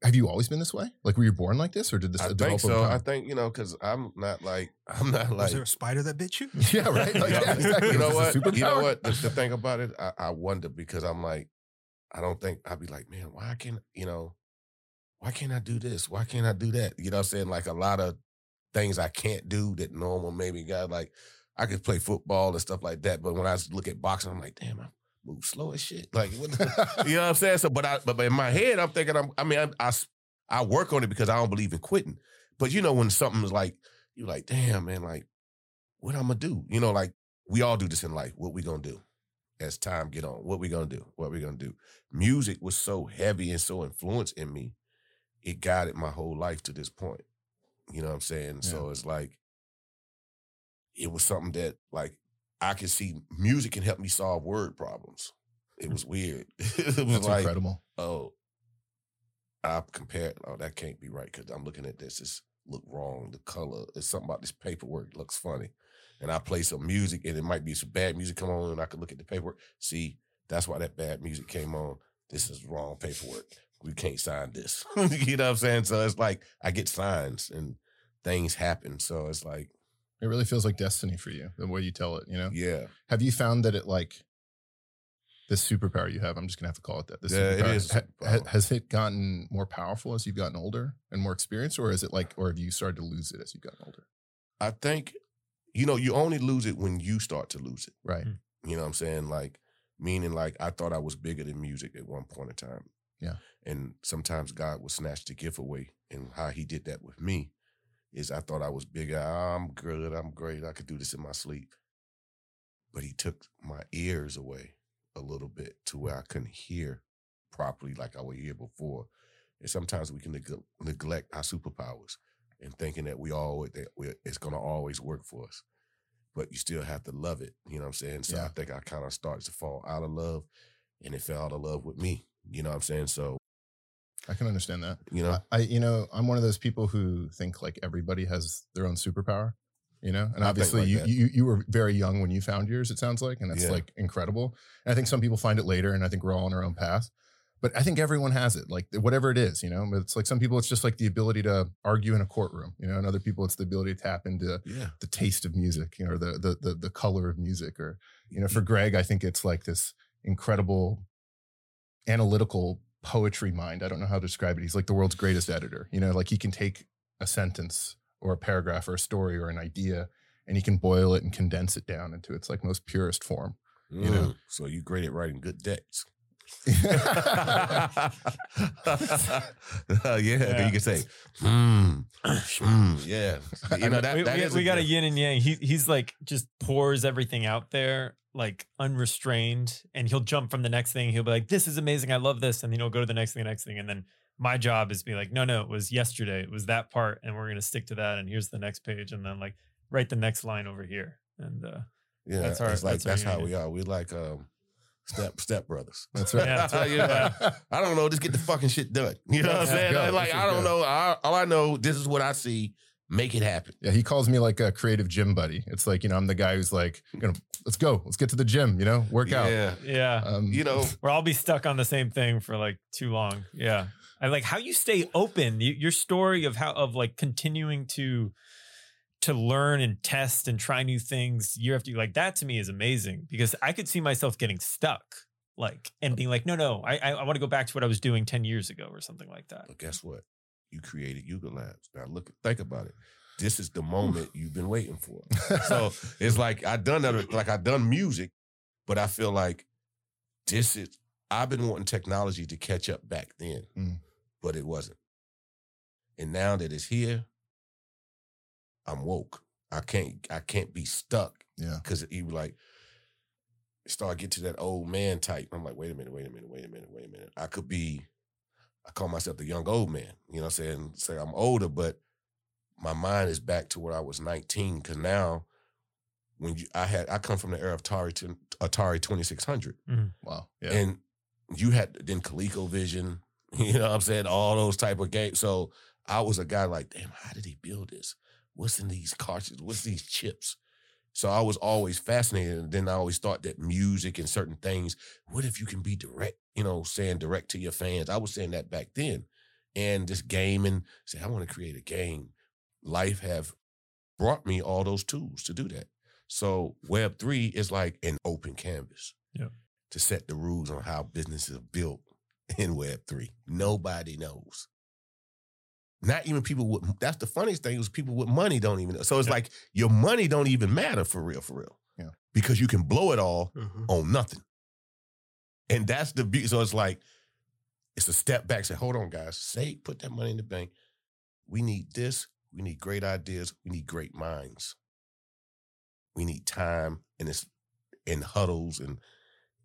Have you always been this way? Like, were you born like this, or did this I develop think over so. I think you know because I'm not like I'm not like. Was there a spider that bit you? yeah, right. Like, yeah, exactly. you know Is this a what you know what the, the thing about it I, I wonder because I'm like I don't think I'd be like man why can't you know why can't I do this why can't I do that you know what I'm saying like a lot of things I can't do that normal maybe guys like I could play football and stuff like that but when I look at boxing I'm like damn I move slow as shit like what the, you know what I'm saying so but I but, in my head I'm thinking I'm I mean I, I I work on it because I don't believe in quitting but you know when something's like you're like damn man like what I'm gonna do you know like we all do this in life. What we gonna do as time get on? What we gonna do? What we gonna do? Music was so heavy and so influenced in me, it guided my whole life to this point. You know what I'm saying? So it's like it was something that like I could see music can help me solve word problems. It was weird. it was That's like, incredible. oh, I compared. Oh, that can't be right because I'm looking at this. It's look wrong. The color. It's something about this paperwork looks funny. And I play some music, and it might be some bad music come on, and I could look at the paperwork. See, that's why that bad music came on. This is wrong paperwork. We can't sign this. you know what I'm saying? So it's like I get signs and things happen. So it's like, It really feels like destiny for you, the way you tell it. You know, yeah, have you found that it like this superpower you have? I'm just gonna have to call it that. This Yeah, it superpower, is ha- ha- has it gotten more powerful as you've gotten older and more experienced, or is it like, or have you started to lose it as you've gotten older? I think, you know, you only lose it when you start to lose it. Right. Mm. You know what I'm saying? Like, meaning like I thought I was bigger than music at one point in time. Yeah. And sometimes God will snatch the gift away. And how he did that with me is I thought I was bigger. I'm good. I'm great. I could do this in my sleep. But he took my ears away a little bit to where I couldn't hear properly like I would hear before. And sometimes we can neg- neglect our superpowers and thinking that we all that it's gonna always work for us. But you still have to love it. You know what I'm saying? So I think I kind of started to fall out of love and it fell out of love with me. You know what I'm saying? So, I can understand that. you know, I, you know, I'm one of those people who think like everybody has their own superpower, you know, and I obviously like you, that. you, you were very young when you found yours, it sounds like, and that's Yeah. like incredible. And I think some people find it later and I think we're all on our own path, but I think everyone has it, like whatever it is, you know, but it's like some people, it's just like the ability to argue in a courtroom, you know, and other people, it's the ability to tap into yeah. the taste of music, you know, or the, the, the, the color of music or, you know, for Greg, I think it's like this incredible analytical poetry mind. I don't know how to describe it. He's like the world's greatest editor. You know, like he can take a sentence or a paragraph or a story or an idea and he can boil it and condense it down into its like most purest form. You know. Mm. So you great at writing good decks. Uh, yeah, then you can say, hmm, yeah. You know that, we, that we- we got a yin and yang. He he's like just pours everything out there like unrestrained, and he'll jump from the next thing. He'll be like, "This is amazing, I love this," and then he'll go to the next thing, the next thing, and then my job is to be like, "No, no, it was yesterday. It was that part, and we're gonna stick to that." And here's the next page, and then like write the next line over here, and uh, Yeah, That's our- it's like that's our that's how we are. We're like um, step step brothers. That's right. Yeah, that's right. Yeah. I don't know. Just get the fucking shit done. You know what I'm saying? go. Like I don't go. know. I, all I know, this is what I see. Make it happen. Yeah, he calls me like a creative gym buddy. It's like, you know, I'm the guy who's like, gonna let's go, let's get to the gym, you know, work out. Yeah. yeah, Um, You know, or I'll be stuck on the same thing for like too long. Yeah. I like how you stay open. Y- Your story of how of like continuing to to learn and test and try new things year after year. Like that to me is amazing because I could see myself getting stuck. like and being like, no, no, I I, I want to go back to what I was doing ten years ago or something like that. But guess what? You created Yuga Labs. Now look, think about it. This is the moment you've been waiting for. So it's like I done that, like I done music, but I feel like this is. I've been wanting technology to catch up back then, Mm. but it wasn't. And now that it's here, I'm woke. I can't. I can't be stuck yeah. because you like start get to that old man type. I'm like, wait a minute, wait a minute, wait a minute, wait a minute. I could be. I call myself the young old man. You know, what I'm saying say I'm older, but my mind is back to where I was 19. Because now, when you, I had, I come from the era of Atari, to, Atari 2600, mm. Wow. Yeah. and you had then ColecoVision. You know, what I'm saying all those type of games. So I was a guy like, damn, how did he build this? What's in these cartridges? What's these chips? So I was always fascinated. And then I always thought that music and certain things, what if you can be direct, you know, saying direct to your fans? I was saying that back then. And this gaming, say, I want to create a game. Life have brought me all those tools to do that. So Web three is like an open canvas. Yeah. To set the rules on how businesses are built in Web three. Nobody knows. Not even people with that's the funniest thing is people with money don't even. So it's Yeah. like your money don't even matter for real, for real. Yeah. Because you can blow it all Mhm. on nothing. And that's the beauty. So it's like, it's a step back. Say, hold on, guys. Say, put that money in the bank. We need this. We need great ideas. We need great minds. We need time and it's in huddles and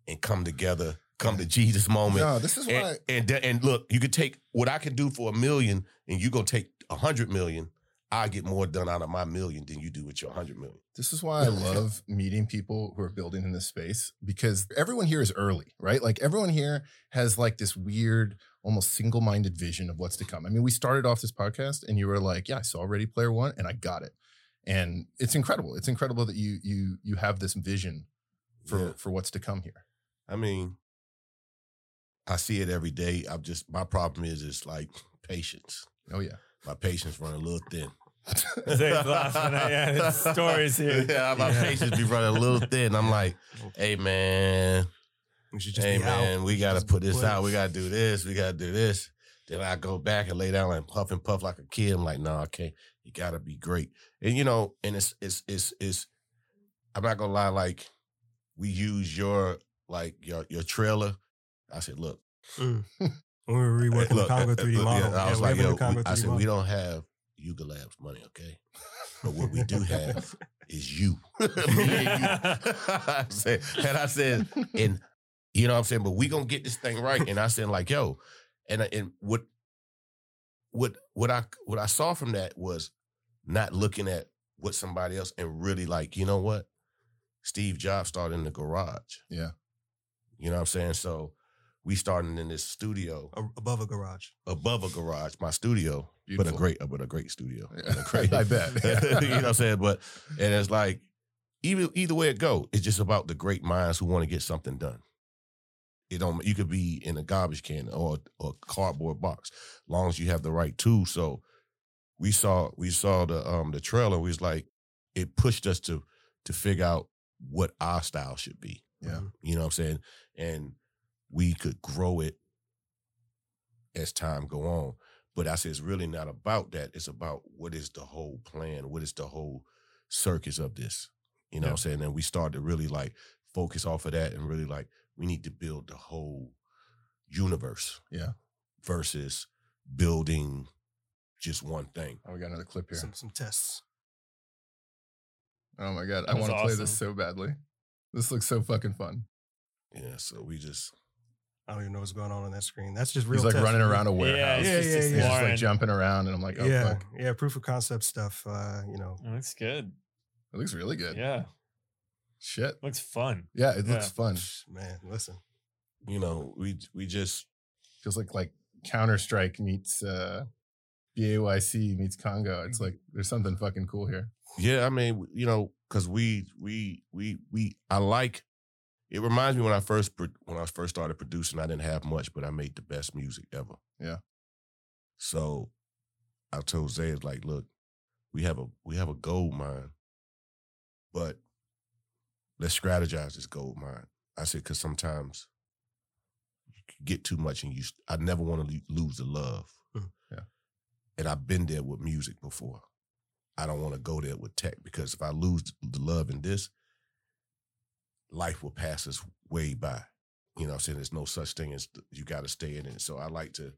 and come together, come to Jesus moment. no, this is why. And, and th- and look, you could take what I can do for a million, and you go take a hundred million. I get more done out of my million than you do with your hundred million. This is why I love meeting people who are building in this space because everyone here is early, right? Like everyone here has like this weird, almost single minded vision of what's to come. I mean, we started off this podcast and you were like, yeah, I saw Ready Player One and I got it. And it's incredible. It's incredible that you you you have this vision for Yeah. for what's to come here. I mean, I see it every day. I'm just my problem is it's like patience. Oh yeah. My patience run a little thin. Zayd's laughing at- yeah, stories here. Yeah, my Yeah. patience be running a little thin. I'm like, hey man, We should just hey man, out. we gotta just put this out. We gotta do this. We gotta do this. Then I go back and lay down and puff and puff like a kid. I'm like, no, I can't. You gotta be great. And you know, and it's it's it's it's. I'm not gonna lie. Like, we use your like your your trailer. I said, look, Mm. We were reworking the look, Congo uh, 3D uh, model. yeah, I was like, yo, the Congo we- I 3D said, model. we don't have Yuga Labs money, okay? But what we do have is you. You. I said, and I said, and you know what I'm saying, but we gonna get this thing right. And I said, like, yo, and and what what what I what I saw from that was not looking at what somebody else and really like, you know what? Steve Jobs started in the garage. Yeah. You know what I'm saying? So we started in this studio A- above a garage. above a garage, my studio, but a great, but a great studio. Yeah. A great, I bet. you know what I'm saying? But and it's like either either way it go, it's just about the great minds who want to get something done. It don't. You could be in a garbage can or or cardboard box, long as you have the right tools. So we saw we saw the um the trailer. We was like, it pushed us to to figure out what our style should be. Yeah. You know what I'm saying? And we could grow it as time go on. But I said it's really not about that. It's about what is the whole plan? What is the whole circus of this? You know what I'm saying? And we started to really like focus off of that and really like we need to build the whole universe. Yeah. Versus building just one thing. Oh, we got another clip here. Some some tests. Oh my god, I That was want to play this so badly. This looks so fucking fun. Yeah. So we just I don't even know what's going on on that screen. That's just real. He's like tests, running around a warehouse. it's Yeah, just yeah, this yeah. He's just like jumping around, and I'm like, oh yeah, fuck, yeah. Proof of concept stuff. Uh, you know, It looks good. it looks really good. Yeah, Shit. looks fun. Yeah, it looks Yeah. fun. man, listen. you know we we just Feels like like Counter Strike meets uh, BAYC meets Congo. It's like there's something fucking cool here. Yeah, I mean, you know, because we we we we I like. It reminds me when I first when I first started producing, I didn't have much, but I made the best music ever. Yeah. So I told Zay, it's like, look, we have a we have a gold mine, but let's strategize this gold mine. I said, because sometimes you get too much and you. st- I never want to lose the love. Mhm. Yeah. And I've been there with music before. I don't want to go there with tech because if I lose the love in this, life will pass us way by. You know I'm saying? There's no such thing as you got to stay in it. So I like to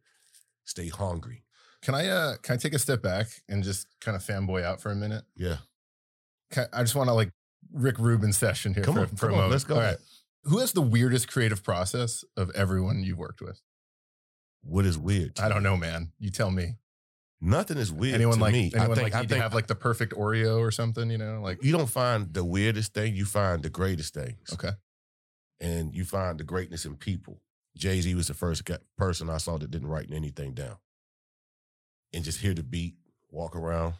stay hungry. Can I uh can I take a step back and just kind of fanboy out for a minute? Yeah. Can- I just want to like Rick Rubin session here Come for, on, for a on, moment. let's go. All right. Who has the weirdest creative process of everyone you've worked with? What is weird? I don't know, man. You tell me. Nothing is weird anyone to like me. anyone I think, like I think to have like the perfect Oreo or something, you know? Like you don't find the weirdest thing, you find the greatest things. okay. And you find the greatness in people. Jay Z was the first person I saw that didn't write anything down. And just hear the beat, walk around.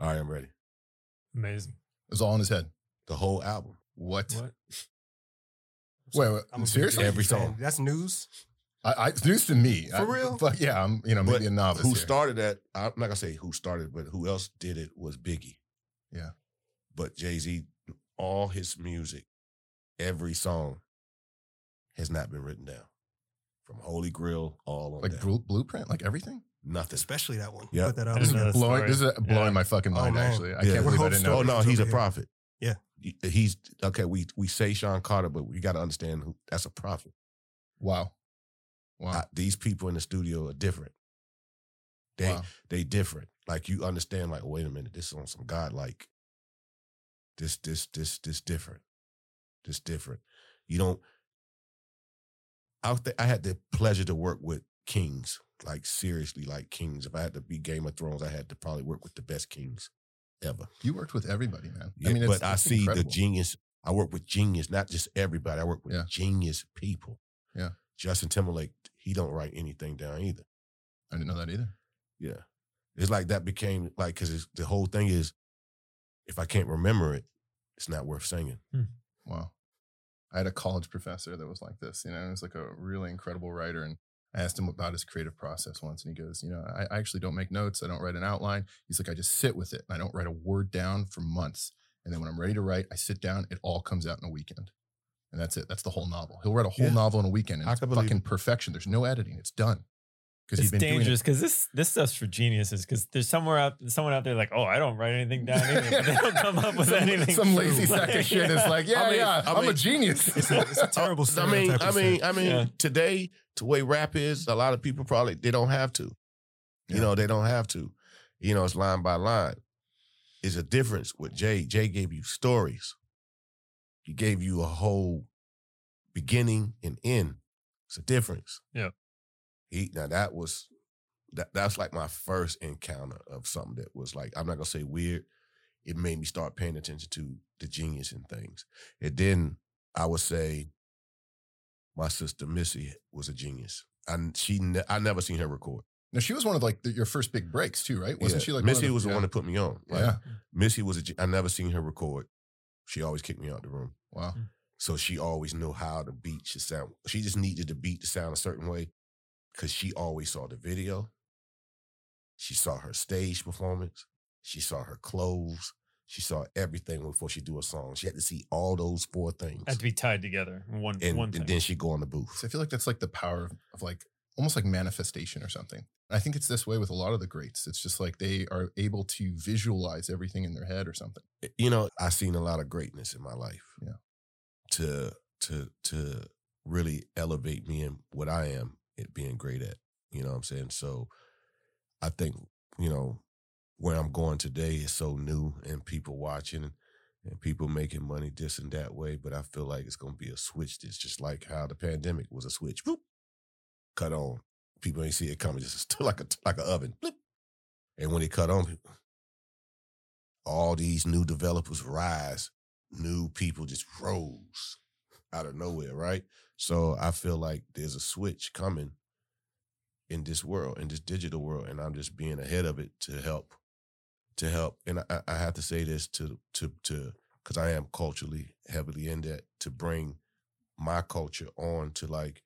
All right, I'm ready. Amazing. It was all in his head. The whole album. What? What? Wait, wait, I'm a seriously? Every song. That's news. I, I it's news to me. For I- real? But yeah, I'm you know maybe But a novice. Who here. started that? I'm not gonna say who started, but who else did it was Biggie. Yeah. But Jay Z, all his music, every song has not been written down. From Holy Grail all on like down. blueprint, like everything. Nothing. Especially that one. Yeah. Put that out. This This is is blowing. This is blowing Yeah. my fucking Oh, mind. man. actually, I Yeah. can't We're believe I hope didn't know. Oh no, he's a prophet. Yeah. He's okay. We we say Sean Carter, but we got to understand who that's a prophet. Wow, wow, I- these people in the studio are different. They wow. they different. Like you understand. Like wait a minute, this is on some God like. This this this this different. This different. You don't. I th- I had the pleasure to work with kings, like seriously, like kings. If I had to be Game of Thrones, I had to probably work with the best kings ever. You worked with everybody, man. Yeah, I mean, it's, but I see incredible. the genius. I work with genius, not just everybody. I work with Yeah. genius people. Yeah. Justin Timberlake, he don't write anything down either. I didn't know that either. Yeah. It's like that became like because the whole thing is, if I can't remember it, it's not worth singing. Hmm. Wow. I had a college professor that was like this, you know, he was like a really incredible writer. And I asked him about his creative process once, and he goes, You know, I, I actually don't make notes. I don't write an outline. He's like, I just sit with it and I don't write a word down for months. And then when I'm ready to write, I sit down, it all comes out in a weekend. And that's it. That's the whole novel. He'll write a whole Yeah. novel in a weekend. And I it's fucking it. perfection. There's no editing. It's done. Because It's dangerous because this this stuff's for geniuses. Because there's somewhere out someone out there like, oh, I don't write anything down either. But they don't come up with some, anything. Some lazy true. sack of shit is like, yeah, I mean- yeah, I I'm a mean- genius. It's a, it's a terrible I mean, I mean. I mean, Yeah. today, the way rap is, a lot of people probably they don't have to. Yeah. You know, they don't have to. You know, it's line by line. It's a difference with Jay. Jay gave you stories. He gave you a whole beginning and end. It's a difference. Yeah. He now that was that that's like my first encounter of something that was like, I'm not gonna say weird. It made me start paying attention to the genius in things. And then I would say my sister Missy was a genius. And she ne- I never seen her record. now, she was one of like the, your first big breaks too, right? Wasn't Yeah. she like Missy one of was the yeah. one that put me on. Like, Yeah. Mm. Missy was a ge- I never seen her record. She always kicked me out the room. Wow. Mm. So she always knew how the beat should sound. She just needed the beat to sound a certain way because she always saw the video. She saw her stage performance. She saw her clothes. She saw everything before she do a song. She had to see all those four things. Had to be tied together one and, one thing. and then she go on the booth. So I feel like that's like the power of, of like almost like manifestation or something. I think it's this way with a lot of the greats. It's just like they are able to visualize everything in their head or something. Eh, you know, I've seen a lot of greatness in my life. Yeah. To to to really elevate me in what I am at being great at. You know what I'm saying? So I think, you know, where I'm going today is so new and people watching and people making money this and that way. But I feel like it's gonna be a switch that's just like how the pandemic was a switch. Boop, cut on. People ain't see it coming, just like a like an oven. And when it cut on, all these new developers rise, new people just rose out of nowhere, right? So I feel like there's a switch coming in this world, in this digital world, and I'm just being ahead of it to help, to help. And I, I have to say this to to to because I am culturally heavily in that to bring my culture on to like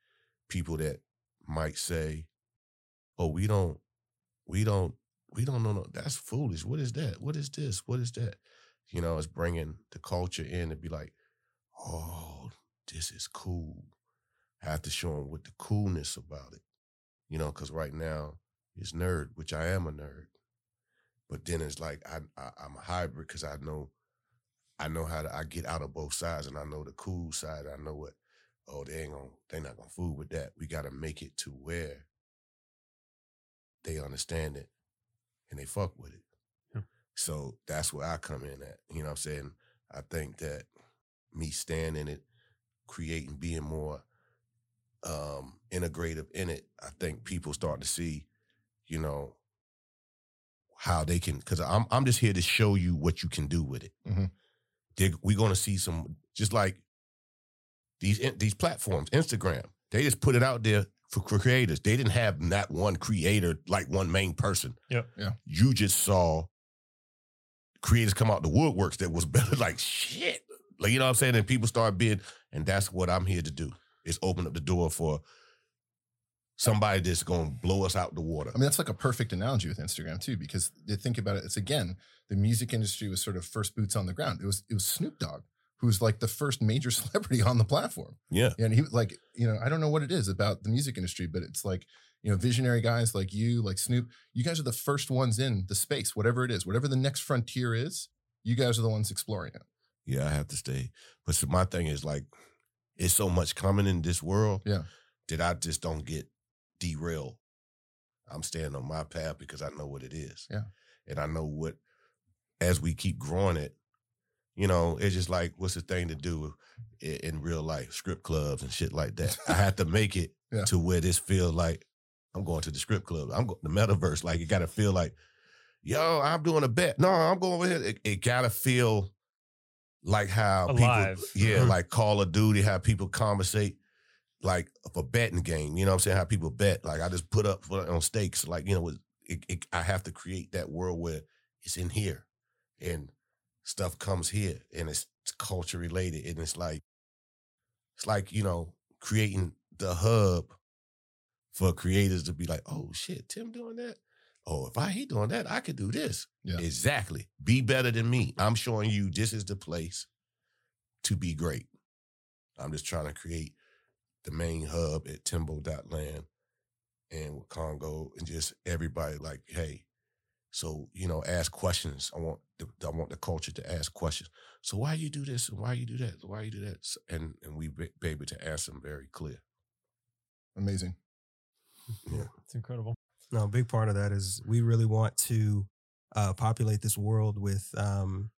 people that might say, "Oh, we don't, we don't we don't know. No, that's foolish. What is that? What is this? What is that? You know, it's bringing the culture in to be like, oh, this is cool. I have to show them what the coolness about it. You know, because right now it's nerd, which I am a nerd. But then it's like I, I I'm a hybrid because I know I know how to I get out of both sides and I know the cool side. I know what, oh, they ain't gonna they not gonna fool with that. We gotta make it to where they understand it and they fuck with it. Yeah. So that's where I come in at. You know what I'm saying? I think that me staying in it, creating, being more um integrative in it, I think people start to see, you know, how they can because I'm I'm just here to show you what you can do with it. Mhm. We're gonna see some just like these these platforms, Instagram. They just put it out there for creators. They didn't have not one creator like one main person. Yep. Yeah. You just saw creators come out the woodworks that was better. Like shit. Like you know what I'm saying? And people start being, and that's what I'm here to do. Is open up the door for somebody that's gonna blow us out the water. I mean, that's like a perfect analogy with Instagram too, because they think about it. It's again, the music industry was sort of first boots on the ground. It was it was Snoop Dogg who's like the first major celebrity on the platform. yeah. And he like, you know, I don't know what it is about the music industry, but it's like, you know, visionary guys like you, like Snoop, you guys are the first ones in the space, whatever it is, whatever the next frontier is, you guys are the ones exploring it. Yeah, I have to stay. But so my thing is like, it's so much coming in this world Yeah. that I just don't get derailed. I'm staying on my path because I know what it is. Yeah. And I know what, as we keep growing it, you know, it's just like, what's the thing to do in, in real life, script clubs and shit like that. I have to make it Yeah. to where this feel like I'm going to the script club. I'm going the metaverse. Like, it got to feel like, yo, I'm doing a bet. No, I'm going over here. It, it got to feel like how Alive. people, yeah, Mhm. like Call of Duty, how people conversate, like a betting game. You know what I'm saying? How people bet. Like I just put up put on stakes. Like you know, it, it, I have to create that world where it's in here, and stuff comes here, and it's, culture related, and it's like, it's like you know, creating the hub for creators to be like, oh shit, Tim doing that. Oh, if I he doing that, I could do this. Yeah. Exactly. Be better than me. I'm showing you this is the place to be great. I'm just trying to create the main hub at Timbo.land and with Congo and just everybody like, hey, so you know, ask questions. I want I want the culture to ask questions. So why you do this and why you do that? Why you do that? And and we be, be able to answer them very clear. Amazing. Yeah, it's incredible. No, a big part of that is we really want to uh, populate this world with. Um,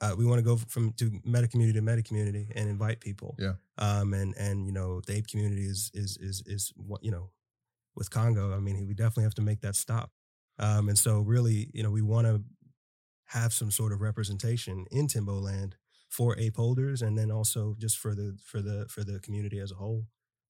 uh, we want to go from to meta community to meta community and invite people. Yeah. Um, and and you know the ape community is is is is what you know with Congo. I mean, we definitely have to make that stop. Um, and so really, you know, we want to have some sort of representation in Timboland for ape holders, and then also just for the for the for the community as a whole.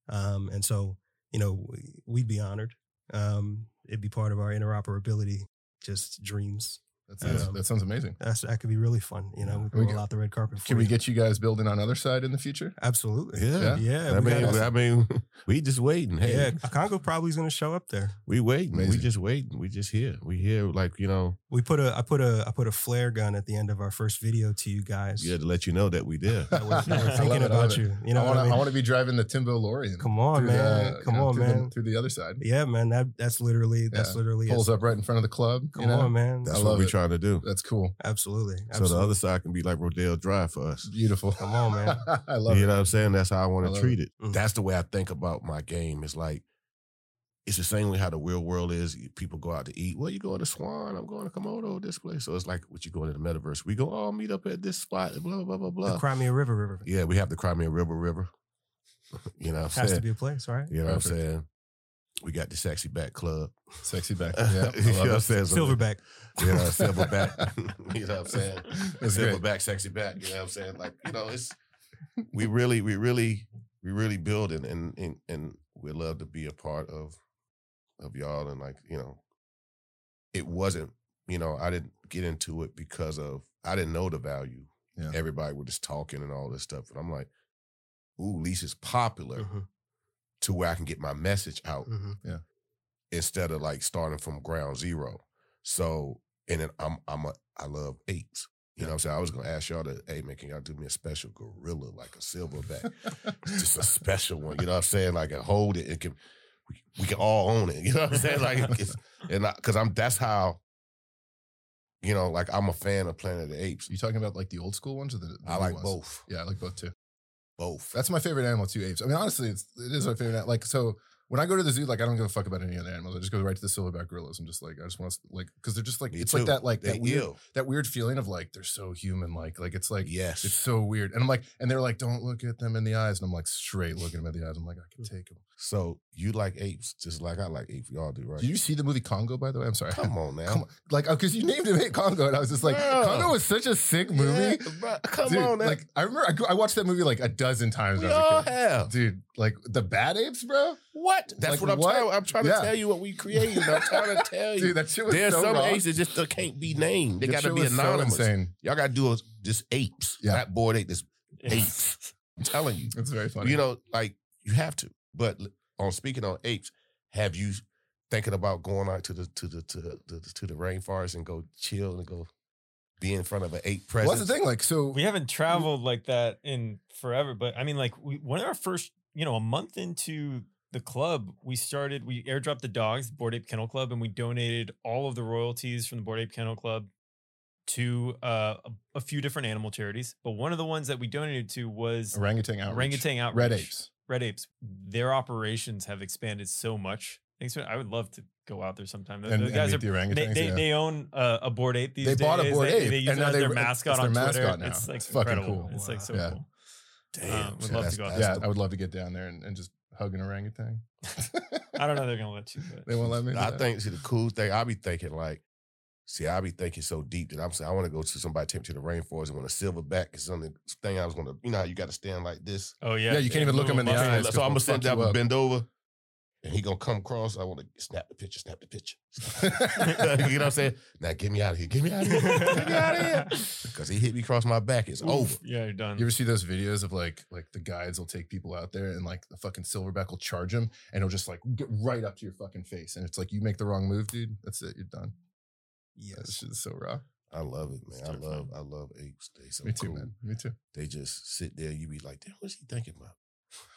Um, and so, you know, we- we'd be honored um, it'd be part of our interoperability just dreams. That sounds, Um, that sounds amazing. That's that could be really fun. You know, we We can roll out the red carpet. For Can we you. get you guys building on Otherside in the future? absolutely? Yeah. yeah. I mean, I mean, we just waiting. Hey, yeah. Congo probably is going to show up there. we waiting. We just waiting. We just here. We here. Like you know, We put a I put a I put a flare gun at the end of our first video to you guys. yeah, to let you know that we did. That we're, that we're I love thinking I about it. you. You know I what want I to. mean? I want be driving the TimboLorean. Come on, through the- man. you Come know, on, through the- man. through the Otherside. yeah, man. That that's literally that's Yeah. literally Pulls it. up right in front of the club. Come you know? on, man. That's I what love we're it. Trying to do. That's cool. Absolutely. So the other side can be like Rodeo Drive for us. Beautiful. Come on, man. I love you it. know what I'm saying? That's how I want to treat it. Mhm. That's the way I think about my game. It's like it's the same way how the real world is. People go out to eat. Well, you going to Swan? I'm going to Komodo. This place. So it's like what you going to the metaverse. We go all meet up at this spot. Blah blah blah the blah. Cry Me a River River yeah, we have the Cry Me a River River. you know what I'm has saying? to be a place, right? you know what I'm saying? We got the sexy back club. Sexy back. Yeah, I you know what I'm saying? So- Silverback. You know, silverback. you know what I'm saying? That's great. silverback, sexy back. You know what I'm saying? Like, you know, it's we really, we really, we really building and and and we love to be a part of of y'all and like, you know, it wasn't, you know, I didn't get into it because of I didn't know the value. Yeah. Everybody was just talking and all this stuff. And I'm like, ooh, Lisa's popular Mhm, to where I can get my message out mhm. instead of like starting from ground zero. So, and then I'm I'm a I love apes. You know what I'm saying? I was gonna ask y'all to, hey man, can y'all do me a special gorilla, like a silverback? just a special one. You know what I'm saying? Like a hold it. It can we, we can all own it. You know what I'm saying? Like it's and because I'm that's how you know, like I'm a fan of Planet of the Apes. you talking about like the old school ones or the, the I new like ones? both. Yeah, I like both too. Both. That's my favorite animal too, apes. I mean, honestly, it's, it is my favorite. Like, so when I go to the zoo, like, I don't give a fuck about any other animals. I just go right to the silverback gorillas. I'm just like, I just want to like, because they're just like, Me it's too. like that, like They that weird, that weird feeling of like they're so human. Like, like it's like Yes. it's so weird. And I'm like, and they're like, don't look at them in the eyes. And I'm like, straight looking them in the eyes. I'm like, I can take them. so you like apes just like I like apes. We all do, right? Did you see the movie Congo? By the way, I'm sorry. Come on man. Come on. Like, because you named it Congo, and I was just like. Congo was such a sick movie. Yeah, bro, come Dude, on now. Like, I remember I, I watched that movie like a dozen times. we I was a all have. Dude, like the bad apes, bro. What? That's Like what I'm what? trying. I'm trying Yeah. to tell you what we created. I'm trying to tell you. Dude, that shit was There's so some raw. apes that just uh, can't be named. They got to be was so anonymous. insane. Y'all got to do a, just apes. Yeah. That boy, they just apes. I'm telling you. It's very funny. You know, like you have to. But on speaking on apes, have you thinking about going out to the to the to the, to the, to the rainforest and go chill and go be in front of an ape well, presence? that's the thing. Like, so we haven't traveled like that in forever but i mean like we, one of our first you know a month into the club we started we airdropped the dogs Bored Ape Kennel Club and we donated all of the royalties from the Bored Ape Kennel Club to uh, a, a few different animal charities but one of the ones that we donated to was orangutan outreach. orangutan outreach Red apes. Red apes their operations have expanded so much Thanks, man. I would love to go out there sometime. The, And, the and guys meet are the they, they, yeah. they own uh, a Bored Ape these They days. bought a board they, Ape, They use and it now as they- their it's mascot their on Twitter. mascot now. It's like It's fucking cool. It's like so Yeah. cool. Damn, Um, would so love to go out yeah, I would love to get down there and, and just hug an orangutan. I don't know. They're gonna let you, but They won't let me. I that? think see the cool thing. I'll be thinking like, see, I be thinking so deep that I'm saying I want to go to somebody take me to the rainforest and want a silverback is something thing I was gonna. You know how you got to stand like this. oh yeah, Yeah, you can't even look 'em in the eyes. up. so I'm gonna sit fuck down and up. bend over, and he gonna come across. I want to snap the picture, snap the picture. you know what I'm saying? Now get me out of here. Get me out of here. Get me out of here. Because he hit me across my back. It's Oof. over. Yeah, you're done. You ever see those videos of like like the guides will take people out there and like the fucking silverback will charge them and it'll just like get right up to your fucking face and it's like you make the wrong move, dude. That's it. You're done. Yeah, this shit is so raw. I love it, man. I love, I love apes. They so Me too, cool. man. Me too. They just sit there. You be like, damn, what's he thinking about?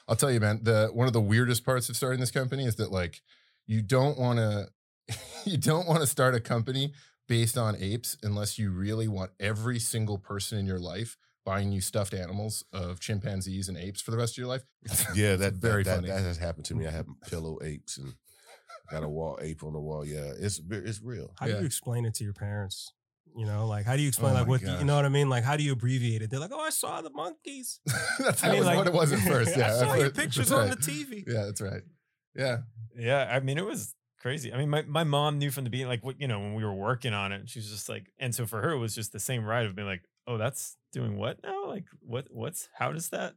I'll tell you, man. The one of the weirdest parts of starting this company is that like you don't want to you don't want to start a company based on apes unless you really want every single person in your life buying you stuffed animals of chimpanzees and apes for the rest of your life. Yeah, It's that very that, funny. That, that has happened to me. I have pillow apes and got a wall ape on the wall. Yeah, it's it's real. How do you explain it to your parents? You know, like how do you explain Oh like what the- gosh. you know what I mean? Like how do you abbreviate it? They're like, oh, I saw the monkeys. that's I mean, was like- what it was at first. Yeah, I at saw your pictures that's on the TV. Yeah, that's right. Yeah, Yeah, I mean, it was crazy. I mean, my, my mom knew from the beginning, like what you know, when we were working on it, she was just like, and so for her, it was just the same ride of being like, oh, that's doing what now? Like, what, what's, how does that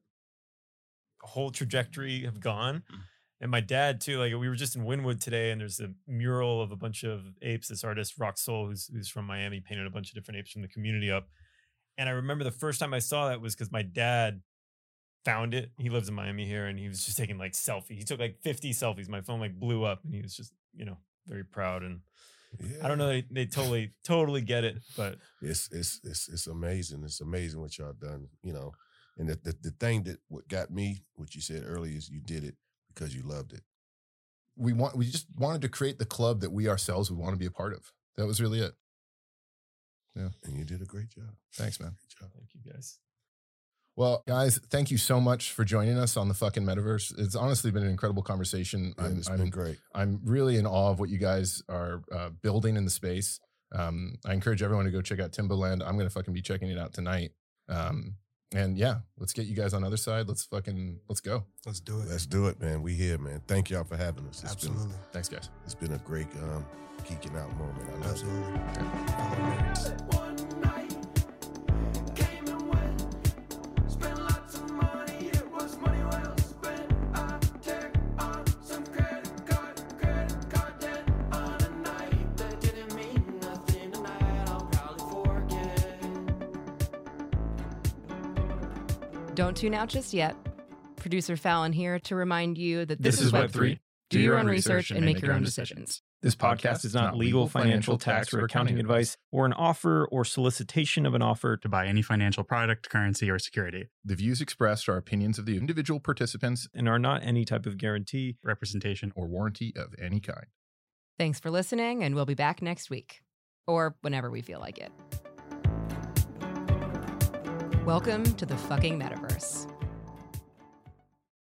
whole trajectory have gone? Mm. And my dad too. Like, we were just in Wynwood today, and there's a mural of a bunch of apes. This artist, Rock Soul, who's who's from Miami, painted a bunch of different apes from the community up. And I remember the first time I saw that was because my dad found it. He lives in Miami here, and he was just taking like selfies. He took like 50 selfies. My phone like blew up, and he was just, you know, very proud. And Yeah. I don't know, they, they totally, totally get it. But It's it's it's it's amazing. It's amazing what y'all done. You know, and the, the the thing that what got me, what you said earlier, is you did it because you loved it. we want we just wanted to create the club that we ourselves would want to be a part of. That was really it. Yeah. And you did a great job. Thanks, man. Great job. thank you guys. Well, guys, thank you so much for joining us on the fucking metaverse. It's honestly been an incredible conversation. Yeah, I'm, it's I'm been great. I'm really in awe of what you guys are uh, building in the space. Um, I encourage everyone to go check out Timberland. I'm gonna fucking be checking it out tonight. Um, and yeah, let's get you guys on the Otherside. Let's fucking let's go. Let's do it. Let's do it, man. We here, man. Thank y'all for having us. It's Absolutely. been Thanks, guys. it's been a great um geeking out moment. I love it. Absolutely. Follow me. Tune out just yet. Producer Fallon here to remind you that this, This is Web3. Do your own research and make your own decisions. This podcast is not legal, financial, tax, or accounting advice, or an offer or solicitation of an offer to to buy any financial product, currency, or security. The views expressed are opinions of the individual participants and are not any type of guarantee. Representation or warranty of any kind. Thanks for listening, and we'll be back next week or whenever we feel like it. Welcome to the fucking metaverse.